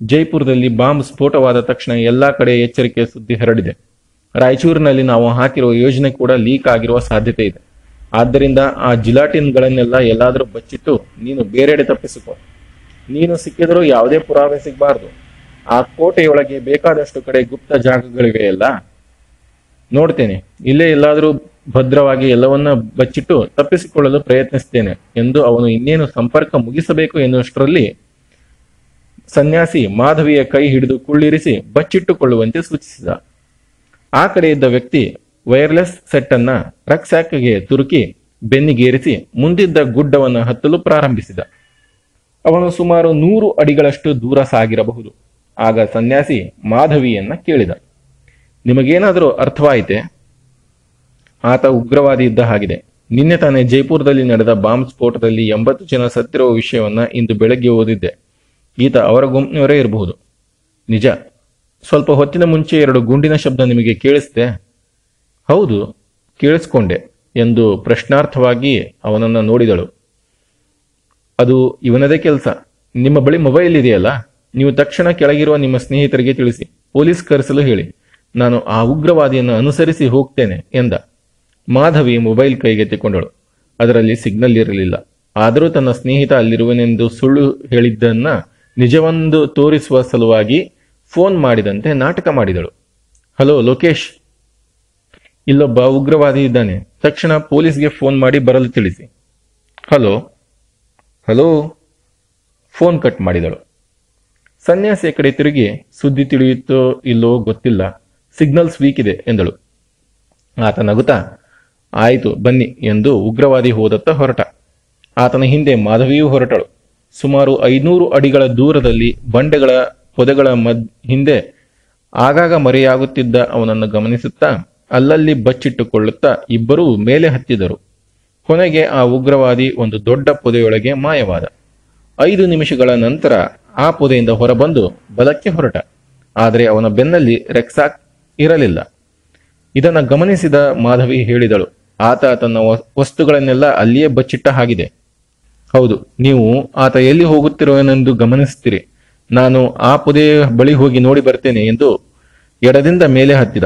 ಜೈಪುರದಲ್ಲಿ ಬಾಂಬ್ ಸ್ಫೋಟವಾದ ತಕ್ಷಣ ಎಲ್ಲಾ ಕಡೆ ಎಚ್ಚರಿಕೆಯ ಸುದ್ದಿ ಹರಡಿದೆ. ರಾಯಚೂರಿನಲ್ಲಿ ನಾವು ಹಾಕಿರುವ ಯೋಜನೆ ಕೂಡ ಲೀಕ್ ಆಗಿರುವ ಸಾಧ್ಯತೆ ಇದೆ. ಆದ್ದರಿಂದ ಆ ಜಿಲಾಟಿನ್ಗಳನ್ನೆಲ್ಲ ಎಲ್ಲಾದರೂ ಬಚ್ಚಿಟ್ಟು ನೀನು ಬೇರೆಡೆ ತಪ್ಪಿಸಿಕೊ. ನೀನು ಸಿಕ್ಕಿದರೂ ಯಾವುದೇ ಪುರಾವೆ ಸಿಗಬಾರ್ದು. ಆ ಕೋಟೆಯೊಳಗೆ ಬೇಕಾದಷ್ಟು ಕಡೆ ಗುಪ್ತ ಜಾಗಗಳಿವೆಯಲ್ಲ ನೋಡ್ತೇನೆ. ಇಲ್ಲೇ ಎಲ್ಲಾದರೂ ಭದ್ರವಾಗಿ ಎಲ್ಲವನ್ನ ಬಚ್ಚಿಟ್ಟು ತಪ್ಪಿಸಿಕೊಳ್ಳಲು ಪ್ರಯತ್ನಿಸ್ತೇನೆ ಎಂದು ಅವನು ಇನ್ನೇನು ಸಂಪರ್ಕ ಮುಗಿಸಬೇಕು ಎನ್ನುವಷ್ಟರಲ್ಲಿ ಸನ್ಯಾಸಿ ಮಾಧವಿಯ ಕೈ ಹಿಡಿದು ಕುಳ್ಳಿರಿಸಿ ಬಚ್ಚಿಟ್ಟುಕೊಳ್ಳುವಂತೆ ಸೂಚಿಸಿದ. ಆ ಕಡೆ ಇದ್ದ ವ್ಯಕ್ತಿ ವೈರ್ಲೆಸ್ ಸೆಟ್ ಅನ್ನ ರಕ್ಸಾಕ್ಗೆ ತುರುಕಿ ಬೆನ್ನಿಗೇರಿಸಿ ಮುಂದಿದ್ದ ಗುಡ್ಡವನ್ನು ಹತ್ತಲು ಪ್ರಾರಂಭಿಸಿದ. ಅವನು ಸುಮಾರು ನೂರು ಅಡಿಗಳಷ್ಟು ದೂರ ಸಾಗಿರಬಹುದು. ಆಗ ಸನ್ಯಾಸಿ ಮಾಧವಿಯನ್ನ ಕೇಳಿದ. ನಿಮಗೇನಾದರೂ ಅರ್ಥವಾಯಿತೆ? ಆತ ಉಗ್ರವಾದಿ ಇದ್ದ ಹಾಗಿದೆ. ನಿನ್ನೆ ತಾನೇ ಜೈಪುರದಲ್ಲಿ ನಡೆದ ಬಾಂಬ್ ಸ್ಫೋಟದಲ್ಲಿ ಎಂಬತ್ತು ಜನ ಸತ್ತಿರುವ ವಿಷಯವನ್ನ ಇಂದು ಬೆಳಗ್ಗೆ ಓದಿದ್ದೆ. ಈತ ಅವರ ಗುಂಪಿನವರೇ ಇರಬಹುದು. ನಿಜ ಸ್ವಲ್ಪ ಹೊತ್ತಿನ ಮುಂಚೆ ಎರಡು ಗುಂಡಿನ ಶಬ್ದ ನಿಮಗೆ ಕೇಳಿಸ್ದೆ ಹೌದು, ಕೇಳಿಸ್ಕೊಂಡೆ ಎಂದು ಪ್ರಶ್ನಾರ್ಥವಾಗಿ ಅವನನ್ನು ನೋಡಿದಳು. ಅದು ಇವನದೇ ಕೆಲಸ. ನಿಮ್ಮ ಬಳಿ ಮೊಬೈಲ್ ಇದೆಯಲ್ಲ? ನೀವು ತಕ್ಷಣ ಕೆಳಗಿರುವ ನಿಮ್ಮ ಸ್ನೇಹಿತರಿಗೆ ತಿಳಿಸಿ. ಪೊಲೀಸ್ ಕರೆಸಲು ಹೇಳಿ. ನಾನು ಆ ಉಗ್ರವಾದಿಯನ್ನು ಅನುಸರಿಸಿ ಹೋಗ್ತೇನೆ ಎಂದ. ಮಾಧವಿ ಮೊಬೈಲ್ ಕೈಗೆತ್ತಿಕೊಂಡಳು ಅದರಲ್ಲಿ ಸಿಗ್ನಲ್ ಇರಲಿಲ್ಲ. ಆದರೂ ತನ್ನ ಸ್ನೇಹಿತ ಅಲ್ಲಿರುವನೆಂದು ಸುಳ್ಳು ಹೇಳಿದ್ದನ್ನ ನಿಜವೊಂದು ತೋರಿಸುವ ಸಲುವಾಗಿ ಫೋನ್ ಮಾಡಿದಂತೆ ನಾಟಕ ಮಾಡಿದಳು. ಹಲೋ, ಲೋಕೇಶ್. ಇಲ್ಲೊಬ್ಬ ಉಗ್ರವಾದಿ ಇದ್ದಾನೆ. ತಕ್ಷಣ ಪೊಲೀಸ್ಗೆ ಫೋನ್ ಮಾಡಿ ಬರಲು ತಿಳಿಸಿ. ಹಲೋ. ಹಲೋ. ಫೋನ್ ಕಟ್ ಮಾಡಿದಳು. ಸನ್ಯಾಸಿಯ ಕಡೆ ತಿರುಗಿ, ಸುದ್ದಿ ತಿಳಿಯುತ್ತೋ ಇಲ್ಲೋ ಗೊತ್ತಿಲ್ಲ. ಸಿಗ್ನಲ್ಸ್ ವೀಕ್ ಇದೆ, ಎಂದಳು. ಆತ ನಗುತ್ತಾ? ಆಯಿತು, ಬನ್ನಿ, ಎಂದು ಉಗ್ರವಾದಿ ಹೋದತ್ತ ಹೊರಟ. ಆತನ ಹಿಂದೆ ಮಾಧವಿಯೂ ಹೊರಟಳು. ಸುಮಾರು ಐನೂರು ಅಡಿಗಳ ದೂರದಲ್ಲಿ ಬಂಡೆಗಳ ಪೊದೆಗಳ ಮದ್, ಹಿಂದೆ ಆಗಾಗ ಮರೆಯಾಗುತ್ತಿದ್ದ ಅವನನ್ನು ಗಮನಿಸುತ್ತಾ ಅಲ್ಲಲ್ಲಿ ಬಚ್ಚಿಟ್ಟುಕೊಳ್ಳುತ್ತಾ ಇಬ್ಬರೂ ಮೇಲೆ ಹತ್ತಿದರು. ಕೊನೆಗೆ ಆ ಉಗ್ರವಾದಿ ಒಂದು ದೊಡ್ಡ ಪೊದೆಯೊಳಗೆ ಮಾಯವಾದ. ಐದು ನಿಮಿಷಗಳ ನಂತರ ಆ ಪೊದೆಯಿಂದ ಹೊರಬಂದು ಬಲಕ್ಕೆ ಹೊರಟ. ಆದರೆ ಅವನ ಬೆನ್ನಲ್ಲಿ ರೆಕ್ಸಾಕ್ ಇರಲಿಲ್ಲ. ಇದನ್ನು ಗಮನಿಸಿದ ಮಾಧವಿ ಹೇಳಿದಳು, ಆತ ತನ್ನ ವಸ್ತುಗಳನ್ನೆಲ್ಲ ಅಲ್ಲಿಯೇ ಬಚ್ಚಿಟ್ಟ ಹಾಗಿದೆ. ಹೌದು, ನೀವು ಆತ ಎಲ್ಲಿ ಹೋಗುತ್ತಿರುವನೆಂದು ಗಮನಿಸುತ್ತೀರಿ ನಾನು ಆ ಪೊದೆಯ ಬಳಿ ಹೋಗಿ ನೋಡಿ ಬರ್ತೇನೆ ಎಂದು ಎಡದಿಂದ ಮೇಲೆ ಹತ್ತಿದ.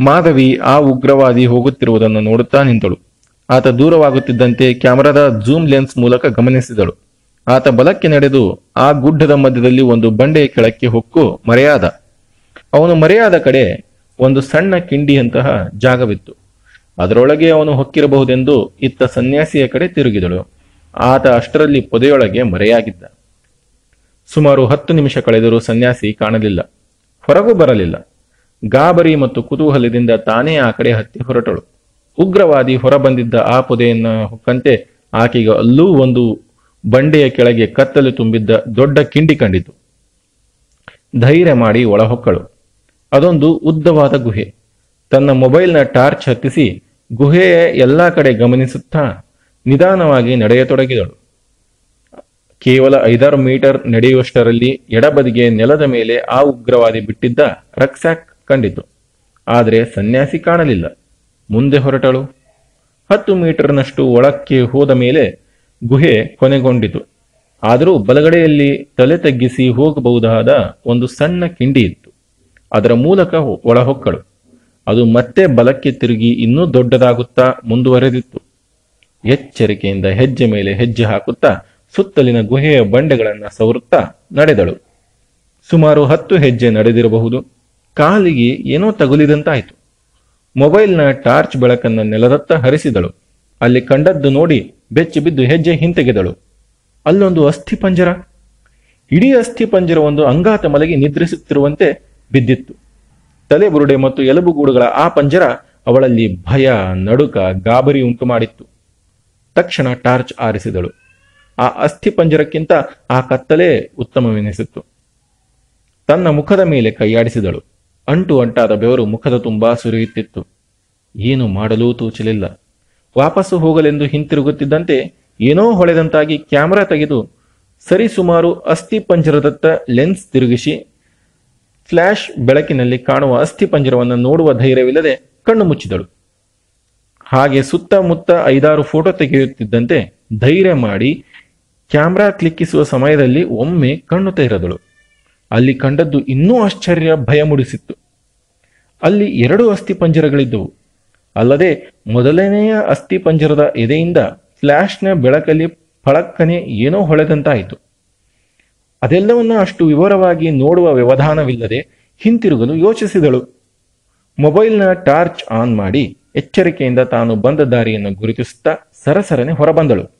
ಮಾಧವಿ ಆ ಉಗ್ರವಾದಿ ಹೋಗುತ್ತಿರುವುದನ್ನು ನೋಡುತ್ತಾ ನಿಂತಳು. ಆತ ದೂರವಾಗುತ್ತಿದ್ದಂತೆ ಕ್ಯಾಮರಾದ ಜೂಮ್ ಲೆನ್ಸ್ ಮೂಲಕ ಗಮನಿಸಿದಳು. ಆತ ಬಲಕ್ಕೆ ನಡೆದು ಆ ಗುಡ್ಡದ ಮಧ್ಯದಲ್ಲಿ ಒಂದು ಬಂಡೆಯ ಕೆಳಕ್ಕೆ ಹೊಕ್ಕು ಮರೆಯಾದ. ಅವನು ಮರೆಯಾದ ಕಡೆ ಒಂದು ಸಣ್ಣ ಕಿಂಡಿಯಂತಹ ಜಾಗವಿತ್ತು. ಅದರೊಳಗೆ ಅವನು ಹೊಕ್ಕಿರಬಹುದೆಂದು ಇತ್ತ ಸನ್ಯಾಸಿಯ ಕಡೆ ತಿರುಗಿದಳು. ಆತ ಅಷ್ಟರಲ್ಲಿ ಪೊದೆಯೊಳಗೆ ಮರೆಯಾಗಿದ್ದ. ಸುಮಾರು ಹತ್ತು ನಿಮಿಷ ಕಳೆದರೂ ಸನ್ಯಾಸಿ ಕಾಣಲಿಲ್ಲ. ಹೊರಗೂ ಬರಲಿಲ್ಲ. ಗಾಬರಿ ಮತ್ತು ಕುತೂಹಲದಿಂದ ತಾನೇ ಆ ಕಡೆ ಹತ್ತಿ ಹೊರಟಳು. ಉಗ್ರವಾದಿ ಹೊರಬಂದಿದ್ದ ಆ ಪೊದೆಯನ್ನ ಹೊಕ್ಕಂತೆ ಆಕೆಗೆ ಅಲ್ಲೂ ಒಂದು ಬಂಡೆಯ ಕೆಳಗೆ ಕತ್ತಲು ತುಂಬಿದ್ದ ದೊಡ್ಡ ಕಿಂಡಿ ಕಂಡಿತು. ಧೈರ್ಯ ಮಾಡಿ ಒಳಹೊಕ್ಕಳು. ಅದೊಂದು ಉದ್ದವಾದ ಗುಹೆ. ತನ್ನ ಮೊಬೈಲ್ನ ಟಾರ್ಚ್ ಹತ್ತಿಸಿ ಗುಹೆಯ ಎಲ್ಲಾ ಕಡೆ ಗಮನಿಸುತ್ತಾ ನಿಧಾನವಾಗಿ ನಡೆಯತೊಡಗಿದಳು. ಕೇವಲ ಐದಾರು ಮೀಟರ್ ನಡೆಯುವಷ್ಟರಲ್ಲಿ ಎಡಬದಿಗೆ ನೆಲದ ಮೇಲೆ ಆ ಉಗ್ರವಾದಿ ಬಿಟ್ಟಿದ್ದ ರಕ್ಸಾಕ್ ಕಂಡಿತು ಆದರೆ ಸನ್ಯಾಸಿ ಕಾಣಲಿಲ್ಲ. ಮುಂದೆ ಹೊರಟಳು. ಹತ್ತು ಮೀಟರ್ನಷ್ಟು ಒಳಕ್ಕೆ ಹೋದ ಮೇಲೆ ಗುಹೆ ಕೊನೆಗೊಂಡಿತು. ಆದರೂ ಬಲಗಡೆಯಲ್ಲಿ ತಲೆ ತಗ್ಗಿಸಿ ಹೋಗಬಹುದಾದ ಒಂದು ಸಣ್ಣ ಕಿಂಡಿ ಇತ್ತು. ಅದರ ಮೂಲಕ ಒಳಹೊಕ್ಕಳು. ಅದು ಮತ್ತೆ ಬಲಕ್ಕೆ ತಿರುಗಿ ಇನ್ನೂ ದೊಡ್ಡದಾಗುತ್ತಾ ಮುಂದುವರೆದಿತ್ತು. ಎಚ್ಚರಿಕೆಯಿಂದ ಹೆಜ್ಜೆ ಮೇಲೆ ಹೆಜ್ಜೆ ಹಾಕುತ್ತಾ ಸುತ್ತಲಿನ ಗುಹೆಯ ಬಂಡೆಗಳನ್ನ ಸವರುತ್ತಾ ನಡೆದಳು. ಸುಮಾರು ಹತ್ತು ಹೆಜ್ಜೆ ನಡೆದಿರಬಹುದು. ಕಾಲಿಗೆ ಏನೋ ತಗುಲಿದಂತಾಯಿತು. ಮೊಬೈಲ್ನ ಟಾರ್ಚ್ ಬೆಳಕನ್ನು ನೆಲದತ್ತ ಹರಿಸಿದಳು. ಅಲ್ಲಿ ಕಂಡದ್ದು ನೋಡಿ ಬೆಚ್ಚಿ ಬಿದ್ದು ಹೆಜ್ಜೆ ಹಿಂತೆಗೆದಳು. ಅಲ್ಲೊಂದು ಅಸ್ಥಿ ಪಂಜರ. ಇಡೀ ಅಸ್ಥಿ ಪಂಜರ ಒಂದು ಅಂಗಾತ ಮಲಗಿ ನಿದ್ರಿಸುತ್ತಿರುವಂತೆ ಬಿದ್ದಿತ್ತು. ತಲೆ ಬುರುಡೆ ಮತ್ತು ಎಲುಬುಗೂಡುಗಳ ಆ ಪಂಜರ ಅವಳಲ್ಲಿ ಭಯ, ನಡುಕ, ಗಾಬರಿ ಉಂಟು ಮಾಡಿತ್ತು ತಕ್ಷಣ ಟಾರ್ಚ್ ಆರಿಸಿದಳು. ಆ ಅಸ್ಥಿ ಪಂಜರಕ್ಕಿಂತ ಆ ಕತ್ತಲೇ ಉತ್ತಮವೆನಿಸಿತ್ತು. ತನ್ನ ಮುಖದ ಮೇಲೆ ಕೈಯಾಡಿಸಿದಳು. ಅಂಟು ಅಂಟಾದ ಬೆವರು ಮುಖದ ತುಂಬಾ ಸುರಿಯುತ್ತಿತ್ತು. ಏನು ಮಾಡಲೂ ತೋಚಲಿಲ್ಲ. ವಾಪಸ್ಸು ಹೋಗಲೆಂದು ಹಿಂತಿರುಗುತ್ತಿದ್ದಂತೆ ಏನೋ ಹೊಳೆದಂತಾಗಿ ಕ್ಯಾಮೆರಾ ತೆಗೆದು ಸರಿಸುಮಾರು ಅಸ್ಥಿ ಪಂಜರದತ್ತ ಲೆನ್ಸ್ ತಿರುಗಿಸಿ ಫ್ಲ್ಯಾಶ್ ಬೆಳಕಿನಲ್ಲಿ ಕಾಣುವ ಅಸ್ಥಿ ಪಂಜರವನ್ನು ನೋಡುವ ಧೈರ್ಯವಿಲ್ಲದೆ ಕಣ್ಣು ಮುಚ್ಚಿದಳು. ಹಾಗೆ ಸುತ್ತಮುತ್ತ ಐದಾರು ಫೋಟೋ ತೆಗೆಯುತ್ತಿದ್ದಂತೆ ಧೈರ್ಯ ಮಾಡಿ ಕ್ಯಾಮ್ರಾ ಕ್ಲಿಕ್ಕಿಸುವ ಸಮಯದಲ್ಲಿ ಒಮ್ಮೆ ಕಣ್ಣು ತೆರೆದಳು. ಅಲ್ಲಿ ಕಂಡದ್ದು ಇನ್ನೂ ಆಶ್ಚರ್ಯ, ಭಯ ಮೂಡಿಸಿತ್ತು. ಅಲ್ಲಿ ಎರಡು ಅಸ್ಥಿ ಪಂಜರಗಳಿದ್ದವು. ಅಲ್ಲದೆ ಮೊದಲನೆಯ ಅಸ್ಥಿ ಪಂಜರದ ಎದೆಯಿಂದ ಫ್ಲ್ಯಾಶ್ನ ಬೆಳಕಲ್ಲಿ ಫಳಕ್ಕನೆ ಏನೋ ಹೊಳೆದಂತಾಯಿತು. ಅದೆಲ್ಲವನ್ನ ಅಷ್ಟು ವಿವರವಾಗಿ ನೋಡುವ ವ್ಯವಧಾನವಿಲ್ಲದೆ ಹಿಂತಿರುಗಲು ಯೋಚಿಸಿದಳು. ಮೊಬೈಲ್ನ ಟಾರ್ಚ್ ಆನ್ ಮಾಡಿ ಎಚ್ಚರಿಕೆಯಿಂದ ತಾನು ಬಂದ ದಾರಿಯನ್ನು ಗುರುತಿಸುತ್ತಾ ಸರಸರನೆ ಹೊರಬಂದಳು.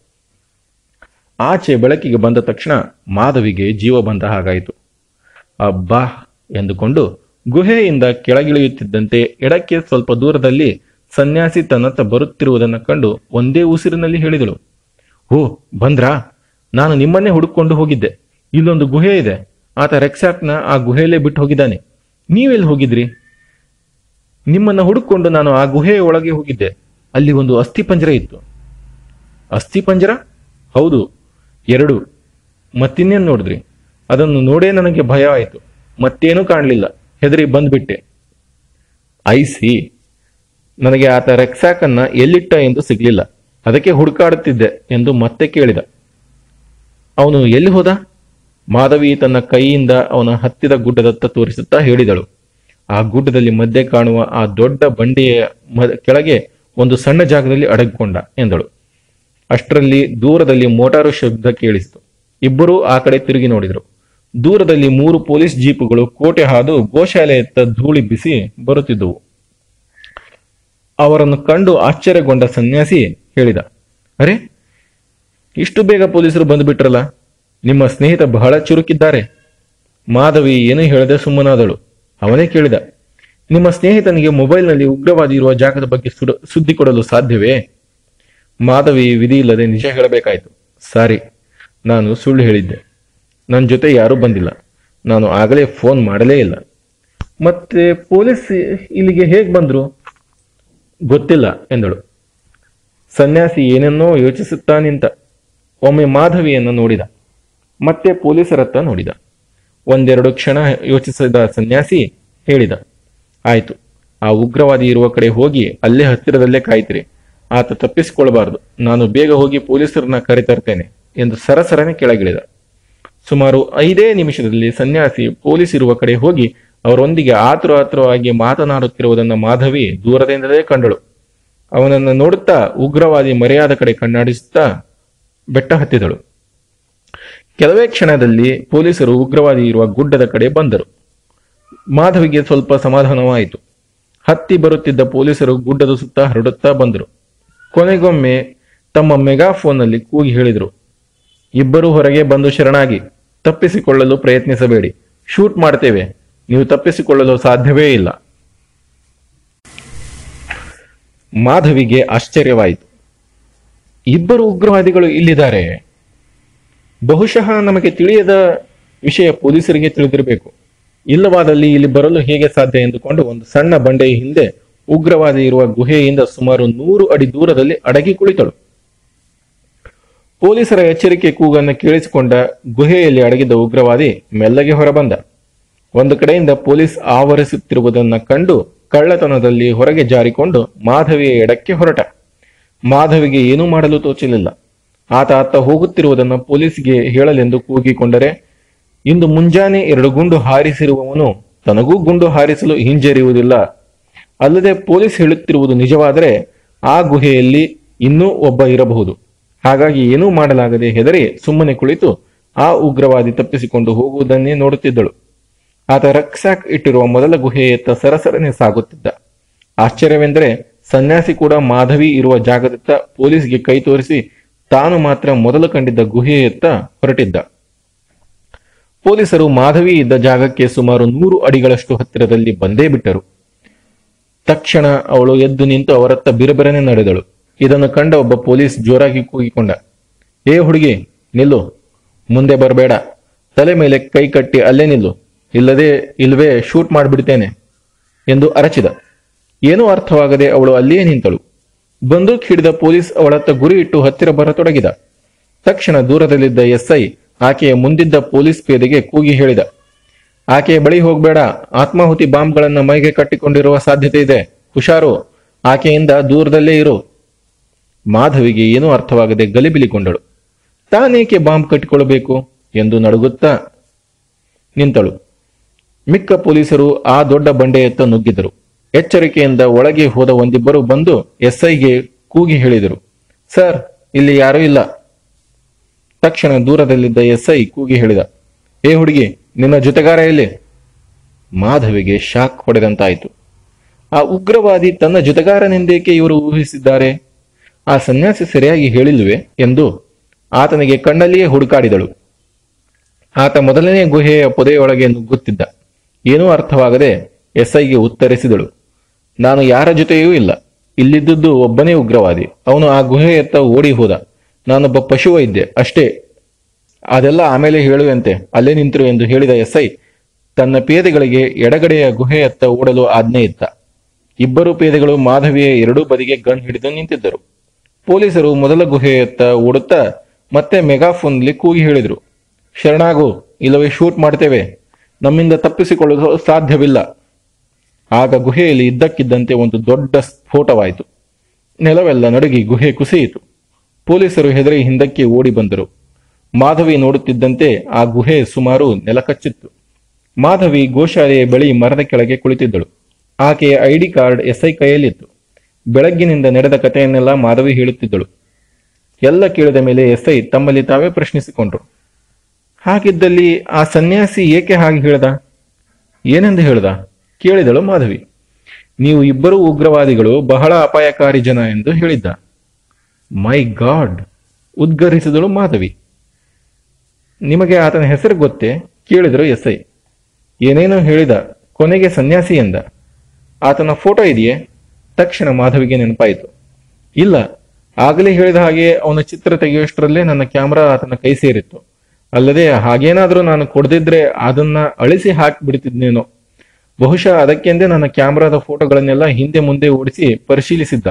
ಆಚೆ ಬೆಳಕಿಗೆ ಬಂದ ತಕ್ಷಣ ಮಾಧವಿಗೆ ಜೀವ ಬಂದ ಹಾಗಾಯಿತು. ಅಬ್ಬಾ ಎಂದುಕೊಂಡು ಗುಹೆಯಿಂದ ಕೆಳಗಿಳಿಯುತ್ತಿದ್ದಂತೆ ಎಡಕ್ಕೆ ಸ್ವಲ್ಪ ದೂರದಲ್ಲಿ ಸನ್ಯಾಸಿ ತನ್ನತ್ತ ಬರುತ್ತಿರುವುದನ್ನು ಕಂಡು ಒಂದೇ ಉಸಿರಿನಲ್ಲಿ ಹೇಳಿದಳು, ಓ, ಬಂದ್ರಾ? ನಾನು ನಿಮ್ಮನ್ನೇ ಹುಡುಕೊಂಡು ಹೋಗಿದ್ದೆ. ಇಲ್ಲೊಂದು ಗುಹೆ ಇದೆ. ಆತ ರೆಕ್ಸಾಕ್ನ ಆ ಗುಹೆಯಲ್ಲೇ ಬಿಟ್ಟು ಹೋಗಿದ್ದಾನೆ. ನೀವೆಲ್ಲಿ ಹೋಗಿದ್ರಿ? ನಿಮ್ಮನ್ನು ಹುಡುಕೊಂಡು ನಾನು ಆ ಗುಹೆಯ ಒಳಗೆ ಹೋಗಿದ್ದೆ. ಅಲ್ಲಿ ಒಂದು ಅಸ್ಥಿ ಪಂಜರ ಇತ್ತು. ಅಸ್ಥಿ ಪಂಜರ? ಹೌದು. ಎರಡು. ಮತ್ತಿನ್ನೇನು ನೋಡಿದ್ರಿ? ಅದನ್ನು ನೋಡೇ ನನಗೆ ಭಯ ಆಯಿತು. ಮತ್ತೇನೂ ಕಾಣಲಿಲ್ಲ. ಹೆದರಿ ಬಂದ್ಬಿಟ್ಟೆ. ಐಸಿ ನನಗೆ ಆತ ರೆಕ್ಸಾಕನ್ನು ಎಲ್ಲಿಟ್ಟ ಎಂದು ಸಿಗಲಿಲ್ಲ. ಅದಕ್ಕೆ ಹುಡುಕಾಡುತ್ತಿದ್ದೆ ಎಂದು ಮತ್ತೆ ಕೇಳಿದ. ಅವನು ಎಲ್ಲಿ ಹೋದ? ಮಾಧವಿ ತನ್ನ ಕೈಯಿಂದ ಅವನ ಹತ್ತಿದ ಗುಡ್ಡದತ್ತ ತೋರಿಸುತ್ತಾ ಹೇಳಿದಳು. ಆ ಗುಡ್ಡದಲ್ಲಿ ಮಧ್ಯೆ ಕಾಣುವ ಆ ದೊಡ್ಡ ಬಂಡೆಯ ಕೆಳಗೆ ಒಂದು ಸಣ್ಣ ಜಾಗದಲ್ಲಿ ಅಡಗಿಕೊಂಡ ಎಂದಳು. ಅಷ್ಟರಲ್ಲಿ ದೂರದಲ್ಲಿ ಮೋಟಾರು ಶಬ್ದ ಕೇಳಿಸಿತು. ಇಬ್ಬರೂ ಆ ಕಡೆ ತಿರುಗಿ ನೋಡಿದರು. ದೂರದಲ್ಲಿ ಮೂರು ಪೊಲೀಸ್ ಜೀಪುಗಳು ಕೋಟೆ ಹಾದು ಗೋಶಾಲೆಯತ್ತ ಧೂಳಿ ಬಿಸಿ ಬರುತ್ತಿದ್ದುವು. ಅವರನ್ನು ಕಂಡು ಆಶ್ಚರ್ಯಗೊಂಡ ಸನ್ಯಾಸಿ ಹೇಳಿದ, ಅರೆ, ಇಷ್ಟು ಬೇಗ ಪೊಲೀಸರು ಬಂದುಬಿಟ್ರಲ್ಲ, ನಿಮ್ಮ ಸ್ನೇಹಿತ ಬಹಳ ಚುರುಕಿದ್ದಾರೆ. ಮಾಧವಿ ಏನು ಹೇಳದೆ ಸುಮ್ಮನಾದಳು. ಅವನೇ ಕೇಳಿದ, ನಿಮ್ಮ ಸ್ನೇಹಿತನಿಗೆ ಮೊಬೈಲ್ನಲ್ಲಿ ಉಗ್ರವಾದಿ ಇರುವ ಜಾಗದ ಬಗ್ಗೆ ಸುದ್ದಿ ಕೊಡಲು ಸಾಧ್ಯವೇ? ಮಾಧವಿ ವಿಧಿ ಇಲ್ಲದೆ ನಿಜ ಹೇಳಬೇಕಾಯಿತು. ಸಾರಿ, ನಾನು ಸುಳ್ಳು ಹೇಳಿದ್ದೆ. ನನ್ನ ಜೊತೆ ಯಾರೂ ಬಂದಿಲ್ಲ. ನಾನು ಆಗಲೇ ಫೋನ್ ಮಾಡಲೇ ಇಲ್ಲ. ಮತ್ತೆ ಪೊಲೀಸ್ ಇಲ್ಲಿಗೆ ಹೇಗೆ ಬಂದರು? ಗೊತ್ತಿಲ್ಲ, ಎಂದಳು. ಸನ್ಯಾಸಿ ಏನನ್ನೋ ಯೋಚಿಸುತ್ತಾ ನಿಂತ ಒಮ್ಮೆ ಮಾಧವಿಯನ್ನು ನೋಡಿದ. ಮತ್ತೆ ಪೊಲೀಸರತ್ತ ನೋಡಿದ. ಒಂದೆರಡು ಕ್ಷಣ ಯೋಚಿಸಿದ ಸನ್ಯಾಸಿ ಹೇಳಿದ. ಆಯಿತು, ಆ ಉಗ್ರವಾದಿ ಇರುವ ಕಡೆ ಹೋಗಿ ಅಲ್ಲೇ ಹತ್ತಿರದಲ್ಲೇ ಕಾಯ್ತಿರಿ. ಆತ ತಪ್ಪಿಸಿಕೊಳ್ಳಬಾರದು. ನಾನು ಬೇಗ ಹೋಗಿ ಪೊಲೀಸರನ್ನ ಕರೆತರ್ತೇನೆ ಎಂದು ಸರಸರನೆ ಕೆಳಗಿಳಿದ. ಸುಮಾರು ಐದೇ ನಿಮಿಷದಲ್ಲಿ ಸನ್ಯಾಸಿ ಪೊಲೀಸ್ ಇರುವ ಕಡೆ ಹೋಗಿ ಅವರೊಂದಿಗೆ ಆತುರ ಆತುರವಾಗಿ ಮಾತನಾಡುತ್ತಿರುವುದನ್ನು ಮಾಧವಿ ದೂರದಿಂದಲೇ ಕಂಡಳು. ಅವನನ್ನು ನೋಡುತ್ತಾ ಉಗ್ರವಾದಿ ಮರೆಯಾದ ಕಡೆ ಕಣ್ಣಾಡಿಸುತ್ತಾ ಬೆಟ್ಟ ಹತ್ತಿದಳು. ಕೆಲವೇ ಕ್ಷಣದಲ್ಲಿ ಪೊಲೀಸರು ಉಗ್ರವಾದಿ ಇರುವ ಗುಡ್ಡದ ಕಡೆ ಬಂದರು. ಮಾಧವಿಗೆ ಸ್ವಲ್ಪ ಸಮಾಧಾನವಾಯಿತು. ಹತ್ತಿ ಬರುತ್ತಿದ್ದ ಪೊಲೀಸರು ಗುಡ್ಡದ ಸುತ್ತ ಹರಡುತ್ತಾ ಬಂದರು. ಕೊನೆಗೊಮ್ಮೆ ತಮ್ಮ ಮೆಗಾಫೋನ್ನಲ್ಲಿ ಕೂಗಿ ಹೇಳಿದರು, ಇಬ್ಬರೂ ಹೊರಗೆ ಬಂದು ಶರಣಾಗಿ, ತಪ್ಪಿಸಿಕೊಳ್ಳಲು ಪ್ರಯತ್ನಿಸಬೇಡಿ, ಶೂಟ್ ಮಾಡ್ತೇವೆ, ನೀವು ತಪ್ಪಿಸಿಕೊಳ್ಳಲು ಸಾಧ್ಯವೇ ಇಲ್ಲ. ಮಾಧವಿಗೆ ಆಶ್ಚರ್ಯವಾಯಿತು. ಇಬ್ಬರು ಉಗ್ರವಾದಿಗಳು ಇಲ್ಲಿದ್ದಾರೆ. ಬಹುಶಃ ನಮಗೆ ತಿಳಿಯದ ವಿಷಯ ಪೊಲೀಸರಿಗೆ ತಿಳಿದಿರಬೇಕು. ಇಲ್ಲವಾದಲ್ಲಿ ಇಲ್ಲಿ ಬರಲು ಹೇಗೆ ಸಾಧ್ಯ ಎಂದುಕೊಂಡು ಒಂದು ಸಣ್ಣ ಬಂಡೆಯ ಹಿಂದೆ ಉಗ್ರವಾದಿ ಇರುವ ಗುಹೆಯಿಂದ ಸುಮಾರು ನೂರು ಅಡಿ ದೂರದಲ್ಲಿ ಅಡಗಿ ಕುಳಿತಳು. ಪೊಲೀಸರ ಎಚ್ಚರಿಕೆ ಕೂಗನ್ನು ಕೇಳಿಸಿಕೊಂಡ ಗುಹೆಯಲ್ಲಿ ಅಡಗಿದ್ದ ಉಗ್ರವಾದಿ ಮೆಲ್ಲಗೆ ಹೊರಬಂದ. ಒಂದು ಕಡೆಯಿಂದ ಪೊಲೀಸ್ ಆವರಿಸುತ್ತಿರುವುದನ್ನ ಕಂಡು ಕಳ್ಳತನದಲ್ಲಿ ಹೊರಗೆ ಜಾರಿಕೊಂಡು ಮಾಧವಿಯ ಎಡಕ್ಕೆ ಹೊರಟ. ಮಾಧವಿಗೆ ಏನೂ ಮಾಡಲು ತೋಚಲಿಲ್ಲ. ಆತ ಅತ್ತ ಹೋಗುತ್ತಿರುವುದನ್ನು ಪೊಲೀಸ್ಗೆ ಹೇಳಲೆಂದು ಕೂಗಿಕೊಂಡರೆ, ಇಂದು ಮುಂಜಾನೆ ಎರಡು ಗುಂಡು ಹಾರಿಸಿರುವವನು ತನಗೂ ಗುಂಡು ಹಾರಿಸಲು ಹಿಂಜರಿಯುವುದಿಲ್ಲ. ಅಲ್ಲದೆ ಪೊಲೀಸ್ ಹೇಳುತ್ತಿರುವುದು ನಿಜವಾದರೆ ಆ ಗುಹೆಯಲ್ಲಿ ಇನ್ನೂ ಒಬ್ಬ ಇರಬಹುದು. ಹಾಗಾಗಿ ಏನೂ ಮಾಡಲಾಗದೆ ಹೆದರಿ ಸುಮ್ಮನೆ ಕುಳಿತು ಆ ಉಗ್ರವಾದಿ ತಪ್ಪಿಸಿಕೊಂಡು ಹೋಗುವುದನ್ನೇ ನೋಡುತ್ತಿದ್ದಳು. ಆತ ರಕ್ಸಾಕ್ ಇಟ್ಟಿರುವ ಮೊದಲ ಗುಹೆಯತ್ತ ಸರಸರನೆ ಸಾಗುತ್ತಿದ್ದ. ಆಶ್ಚರ್ಯವೆಂದರೆ ಸನ್ಯಾಸಿ ಕೂಡ ಮಾಧವಿ ಇರುವ ಜಾಗದತ್ತ ಪೊಲೀಸ್ಗೆ ಕೈ ತೋರಿಸಿ ತಾನು ಮಾತ್ರ ಮೊದಲು ಕಂಡಿದ್ದ ಗುಹೆಯತ್ತ ಹೊರಟಿದ್ದ. ಪೊಲೀಸರು ಮಾಧವಿ ಇದ್ದ ಜಾಗಕ್ಕೆ ಸುಮಾರು ನೂರು ಅಡಿಗಳಷ್ಟು ಹತ್ತಿರದಲ್ಲಿ ಬಂದೇ ಬಿಟ್ಟರು. ತಕ್ಷಣ ಅವಳು ಎದ್ದು ನಿಂತು ಅವರತ್ತ ಬಿರಬಿರನೆ ನಡೆದಳು. ಇದನ್ನು ಕಂಡ ಒಬ್ಬ ಪೊಲೀಸ್ ಜೋರಾಗಿ ಕೂಗಿಕೊಂಡ. ಏ ಹುಡುಗಿ, ನಿಲ್ಲು. ಮುಂದೆ ಬರಬೇಡ. ತಲೆ ಮೇಲೆ ಕೈ ಕಟ್ಟಿ ಅಲ್ಲೇ ನಿಲ್ಲು. ಇಲ್ಲದೆ, ಇಲ್ವೇ ಶೂಟ್ ಮಾಡಿಬಿಡ್ತೇನೆ, ಎಂದು ಅರಚಿದ. ಏನೂ ಅರ್ಥವಾಗದೆ ಅವಳು ಅಲ್ಲಿಯೇ ನಿಂತಳು. ಬಂದೂಕ್ ಹಿಡಿದ ಪೊಲೀಸ್ ಅವಳತ್ತ ಗುರಿ ಇಟ್ಟು ಹತ್ತಿರ ಬರತೊಡಗಿದ. ತಕ್ಷಣ ದೂರದಲ್ಲಿದ್ದ ಎಸ್ಐ ಆಕೆಯ ಮುಂದಿದ್ದ ಪೊಲೀಸ್ ಪೇದೆಗೆ ಕೂಗಿ ಹೇಳಿದ. ಆಕೆಯ ಬಳಿ ಹೋಗ್ಬೇಡ. ಆತ್ಮಾಹುತಿ ಬಾಂಬ್ಗಳನ್ನು ಮೈಗೆ ಕಟ್ಟಿಕೊಂಡಿರುವ ಸಾಧ್ಯತೆ ಇದೆ. ಹುಷಾರು. ಆಕೆಯಿಂದ ದೂರದಲ್ಲೇ ಇರು. ಮಾಧವಿಗೆ ಏನೂ ಅರ್ಥವಾಗದೆ ಗಲಿಬಿಲಿಗೊಂಡಳು. ತಾನೇಕೆ ಬಾಂಬ್ ಕಟ್ಟಿಕೊಳ್ಳಬೇಕು ಎಂದು ನಡುಗುತ್ತಾ ನಿಂತಳು. ಮಿಕ್ಕ ಪೊಲೀಸರು ಆ ದೊಡ್ಡ ಬಂಡೆಯತ್ತ ನುಗ್ಗಿದರು. ಎಚ್ಚರಿಕೆಯಿಂದ ಒಳಗೆ ಹೋದ ಒಂದಿಬ್ಬರು ಬಂದು ಎಸ್ಐಗೆ ಕೂಗಿ ಹೇಳಿದರು. ಸರ್, ಇಲ್ಲಿ ಯಾರೂ ಇಲ್ಲ. ತಕ್ಷಣ ದೂರದಲ್ಲಿದ್ದ ಎಸ್ಐ ಕೂಗಿ ಹೇಳಿದ, ಏ ಹುಡುಗಿ ನಿನ್ನ ಜೊತೆಗಾರ ಎಲ್ಲಿ? ಮಾಧವಿಗೆ ಶಾಕ್ ಹೊಡೆದಂತಾಯಿತು. ಆ ಉಗ್ರವಾದಿ ತನ್ನ ಜೊತೆಗಾರನೆಂದೇಕೆ ಇವರು ಊಹಿಸಿದ್ದಾರೆ? ಆ ಸನ್ಯಾಸಿ ಸರಿಯಾಗಿ ಹೇಳಿಲ್ವೆ ಎಂದು ಆತನಿಗೆ ಕಣ್ಣಲ್ಲಿಯೇ ಹುಡುಕಾಡಿದಳು. ಆತ ಮೊದಲನೇ ಗುಹೆಯ ಪೊದೆಯೊಳಗೆ ನುಗ್ಗುತ್ತಿದ್ದ. ಏನೂ ಅರ್ಥವಾಗದೆ ಎಸ್ಐಗೆ ಉತ್ತರಿಸಿದಳು. ನಾನು ಯಾರ ಜೊತೆಯೂ ಇಲ್ಲ. ಇಲ್ಲಿದ್ದುದು ಒಬ್ಬನೇ ಉಗ್ರವಾದಿ. ಅವನು ಆ ಗುಹೆಯತ್ತ ಓಡಿ ಹೋದ. ನಾನೊಬ್ಬ ಪಶುವೈದ್ಯ. ಅಷ್ಟೇ. ಅದೆಲ್ಲ ಆಮೇಲೆ ಹೇಳುವಂತೆ, ಅಲ್ಲೇ ನಿಂತರು ಎಂದು ಹೇಳಿದ ಎಸ್ಐ ತನ್ನ ಪೇದೆಗಳಿಗೆ ಎಡಗಡೆಯ ಗುಹೆಯತ್ತ ಓಡಲು ಆಜ್ಞೆ ಇತ್ತ. ಇಬ್ಬರು ಪೇದೆಗಳು ಮಾಧವಿಯ ಎರಡೂ ಬದಿಗೆ ಗನ್ ಹಿಡಿದು ನಿಂತಿದ್ದರು. ಪೊಲೀಸರು ಮೊದಲ ಗುಹೆಯತ್ತ ಓಡುತ್ತಾ ಮತ್ತೆ ಮೆಗಾಫೋನ್ಲಿ ಕೂಗಿ ಹೇಳಿದರು, ಶರಣಾಗು, ಇಲ್ಲವೇ ಶೂಟ್ ಮಾಡ್ತೇವೆ, ನಮ್ಮಿಂದ ತಪ್ಪಿಸಿಕೊಳ್ಳಲು ಸಾಧ್ಯವಿಲ್ಲ. ಆಗ ಗುಹೆಯಲ್ಲಿ ಇದ್ದಕ್ಕಿದ್ದಂತೆ ಒಂದು ದೊಡ್ಡ ಸ್ಫೋಟವಾಯಿತು. ನೆಲವೆಲ್ಲ ನಡುಗಿ ಗುಹೆ ಕುಸಿಯಿತು. ಪೊಲೀಸರು ಹೆದರಿ ಹಿಂದಕ್ಕೆ ಓಡಿ ಬಂದರು. ಮಾಧವಿ ನೋಡುತ್ತಿದ್ದಂತೆ ಆ ಗುಹೆ ಸುಮಾರು ನೆಲಕಚ್ಚಿತ್ತು. ಮಾಧವಿ ಗೋಶಾಲೆಯ ಬಳಿ ಮರದ ಕೆಳಗೆ ಕುಳಿತಿದ್ದಳು. ಆಕೆಯ ಐಡಿ ಕಾರ್ಡ್ ಎಸ್ಐ ಕೈಯಲ್ಲಿತ್ತು. ಬೆಳಗ್ಗಿನಿಂದ ನಡೆದ ಕಥೆಯನ್ನೆಲ್ಲ ಮಾಧವಿ ಹೇಳುತ್ತಿದ್ದಳು. ಎಲ್ಲ ಕೇಳಿದ ಮೇಲೆ ಎಸ್ಐ ತಮ್ಮಲ್ಲಿ ತಾವೇ ಪ್ರಶ್ನಿಸಿಕೊಂಡ್ರು. ಹಾಗಿದ್ದಲ್ಲಿ ಆ ಸನ್ಯಾಸಿ ಏಕೆ ಹಾಗೆ ಹೇಳ್ದ? ಏನೆಂದು ಹೇಳ್ದ? ಕೇಳಿದಳು ಮಾಧವಿ. ನೀವು ಇಬ್ಬರು ಉಗ್ರವಾದಿಗಳು, ಬಹಳ ಅಪಾಯಕಾರಿ ಜನ ಎಂದು ಹೇಳಿದ್ದ. My God! ಉದ್ಗರಿಸಿದಳು ಮಾಧವಿ. ನಿಮಗೆ ಆತನ ಹೆಸರು ಗೊತ್ತೇ? ಕೇಳಿದರು ಎಸ್ಐ. ಏನೇನೋ ಹೇಳಿದ ಕೊನೆಗೆ ಸನ್ಯಾಸಿ ಎಂದ. ಆತನ ಫೋಟೋ ಇದೆಯೇ? ತಕ್ಷಣ ಮಾಧವಿಗೆ ನೆನಪಾಯಿತು. ಇಲ್ಲ, ಆಗಲೇ ಹೇಳಿದ ಹಾಗೆ ಅವನ ಚಿತ್ರ ತೆಗೆಯುವಷ್ಟರಲ್ಲೇ ನನ್ನ ಕ್ಯಾಮ್ರಾ ಆತನ ಕೈ ಸೇರಿತ್ತು. ಅಲ್ಲದೆ ಹಾಗೇನಾದರೂ ನಾನು ಕೊಡದಿದ್ರೆ ಅದನ್ನ ಅಳಿಸಿ ಹಾಕಿ ಬಿಡ್ತಿದ್ನೇನೋ. ಬಹುಶಃ ಅದಕ್ಕೆಂದೇ ನನ್ನ ಕ್ಯಾಮ್ರಾದ ಫೋಟೋಗಳನ್ನೆಲ್ಲ ಹಿಂದೆ ಮುಂದೆ ಓಡಿಸಿ ಪರಿಶೀಲಿಸಿದ್ದ.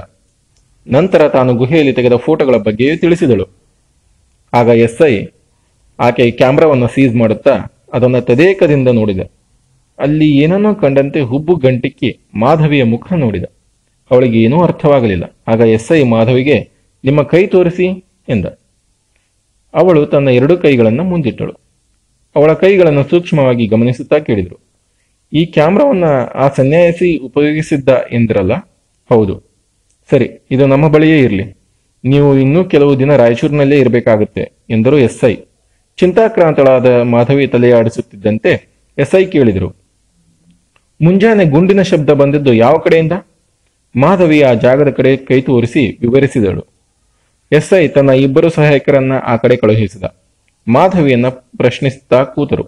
ನಂತರ ತಾನು ಗುಹೆಯಲ್ಲಿ ತೆಗೆದ ಫೋಟೋಗಳ ಬಗ್ಗೆಯೂ ತಿಳಿಸಿದಳು. ಆಗ ಎಸ್ಐ ಆಕೆ ಕ್ಯಾಮ್ರಾವನ್ನು ಸೀಸ್ ಮಾಡುತ್ತಾ ಅದನ್ನು ತದೇಕದಿಂದ ನೋಡಿದ. ಅಲ್ಲಿ ಏನನ್ನೋ ಕಂಡಂತೆ ಹುಬ್ಬು ಗಂಟಿಕ್ಕಿ ಮಾಧವಿಯ ಮುಖ ನೋಡಿದ. ಅವಳಿಗೆ ಏನೂ ಅರ್ಥವಾಗಲಿಲ್ಲ. ಆಗ ಎಸ್ ಐ ಮಾಧವಿಗೆ, ನಿಮ್ಮ ಕೈ ತೋರಿಸಿ ಎಂದ. ಅವಳು ತನ್ನ ಎರಡು ಕೈಗಳನ್ನು ಮುಂದಿಟ್ಟಳು. ಅವಳ ಕೈಗಳನ್ನು ಸೂಕ್ಷ್ಮವಾಗಿ ಗಮನಿಸುತ್ತಾ ಕೇಳಿದರು. ಈ ಕ್ಯಾಮ್ರಾವನ್ನು ಆ ಸನ್ಯಾಸಿ ಉಪಯೋಗಿಸಿದ್ದ ಎಂದಿರಲ್ಲ? ಹೌದು. ಸರಿ, ಇದು ನಮ್ಮ ಬಳಿಯೇ ಇರಲಿ. ನೀವು ಇನ್ನೂ ಕೆಲವು ದಿನ ರಾಯಚೂರಿನಲ್ಲೇ ಇರಬೇಕಾಗುತ್ತೆ, ಎಂದರು ಎಸ್ಐ. ಚಿಂತಾಕ್ರಾಂತಳಾದ ಮಾಧವಿ ತಲೆಯಾಡಿಸುತ್ತಿದ್ದಂತೆ ಎಸ್ಐ ಕೇಳಿದರು. ಮುಂಜಾನೆ ಗುಂಡಿನ ಶಬ್ದ ಬಂದಿದ್ದು ಯಾವ ಕಡೆಯಿಂದ? ಮಾಧವಿ ಆ ಜಾಗದ ಕಡೆ ಕೈ ತೋರಿಸಿ ವಿವರಿಸಿದಳು. ಎಸ್ಐ ತನ್ನ ಇಬ್ಬರು ಸಹಾಯಕರನ್ನ ಆ ಕಡೆ ಕಳುಹಿಸಿದ. ಮಾಧವಿಯನ್ನ ಪ್ರಶ್ನಿಸುತ್ತಾ ಕೂತರು.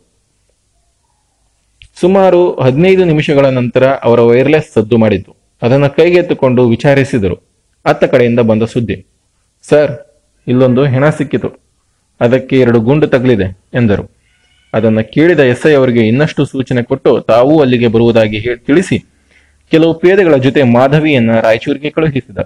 ಸುಮಾರು ಹದಿನೈದು ನಿಮಿಷಗಳ ನಂತರ ಅವರ ವೈರ್ಲೆಸ್ ಸದ್ದು ಮಾಡಿದ್ದು. ಅದನ್ನ ಕೈಗೆತ್ತಿಕೊಂಡು ವಿಚಾರಿಸಿದರು. ಅತ್ತ ಕಡೆಯಿಂದ ಬಂದ ಸುದ್ದಿ. ಸರ್, ಇಲ್ಲೊಂದು ಹೆಣ ಸಿಕ್ಕಿತು. ಅದಕ್ಕೆ ಎರಡು ಗುಂಡು ತಗಲಿದೆ ಎಂದರು. ಅದನ್ನು ಕೇಳಿದ ಎಸ್ಐ ಅವರಿಗೆ ಇನ್ನಷ್ಟು ಸೂಚನೆ ಕೊಟ್ಟು ತಾವೂ ಅಲ್ಲಿಗೆ ಬರುವುದಾಗಿ ತಿಳಿಸಿ, ಕೆಲವು ಪೇದೆಗಳ ಜೊತೆ ಮಾಧವಿಯನ್ನ ರಾಯಚೂರಿಗೆ ಕಳುಹಿಸಿದ.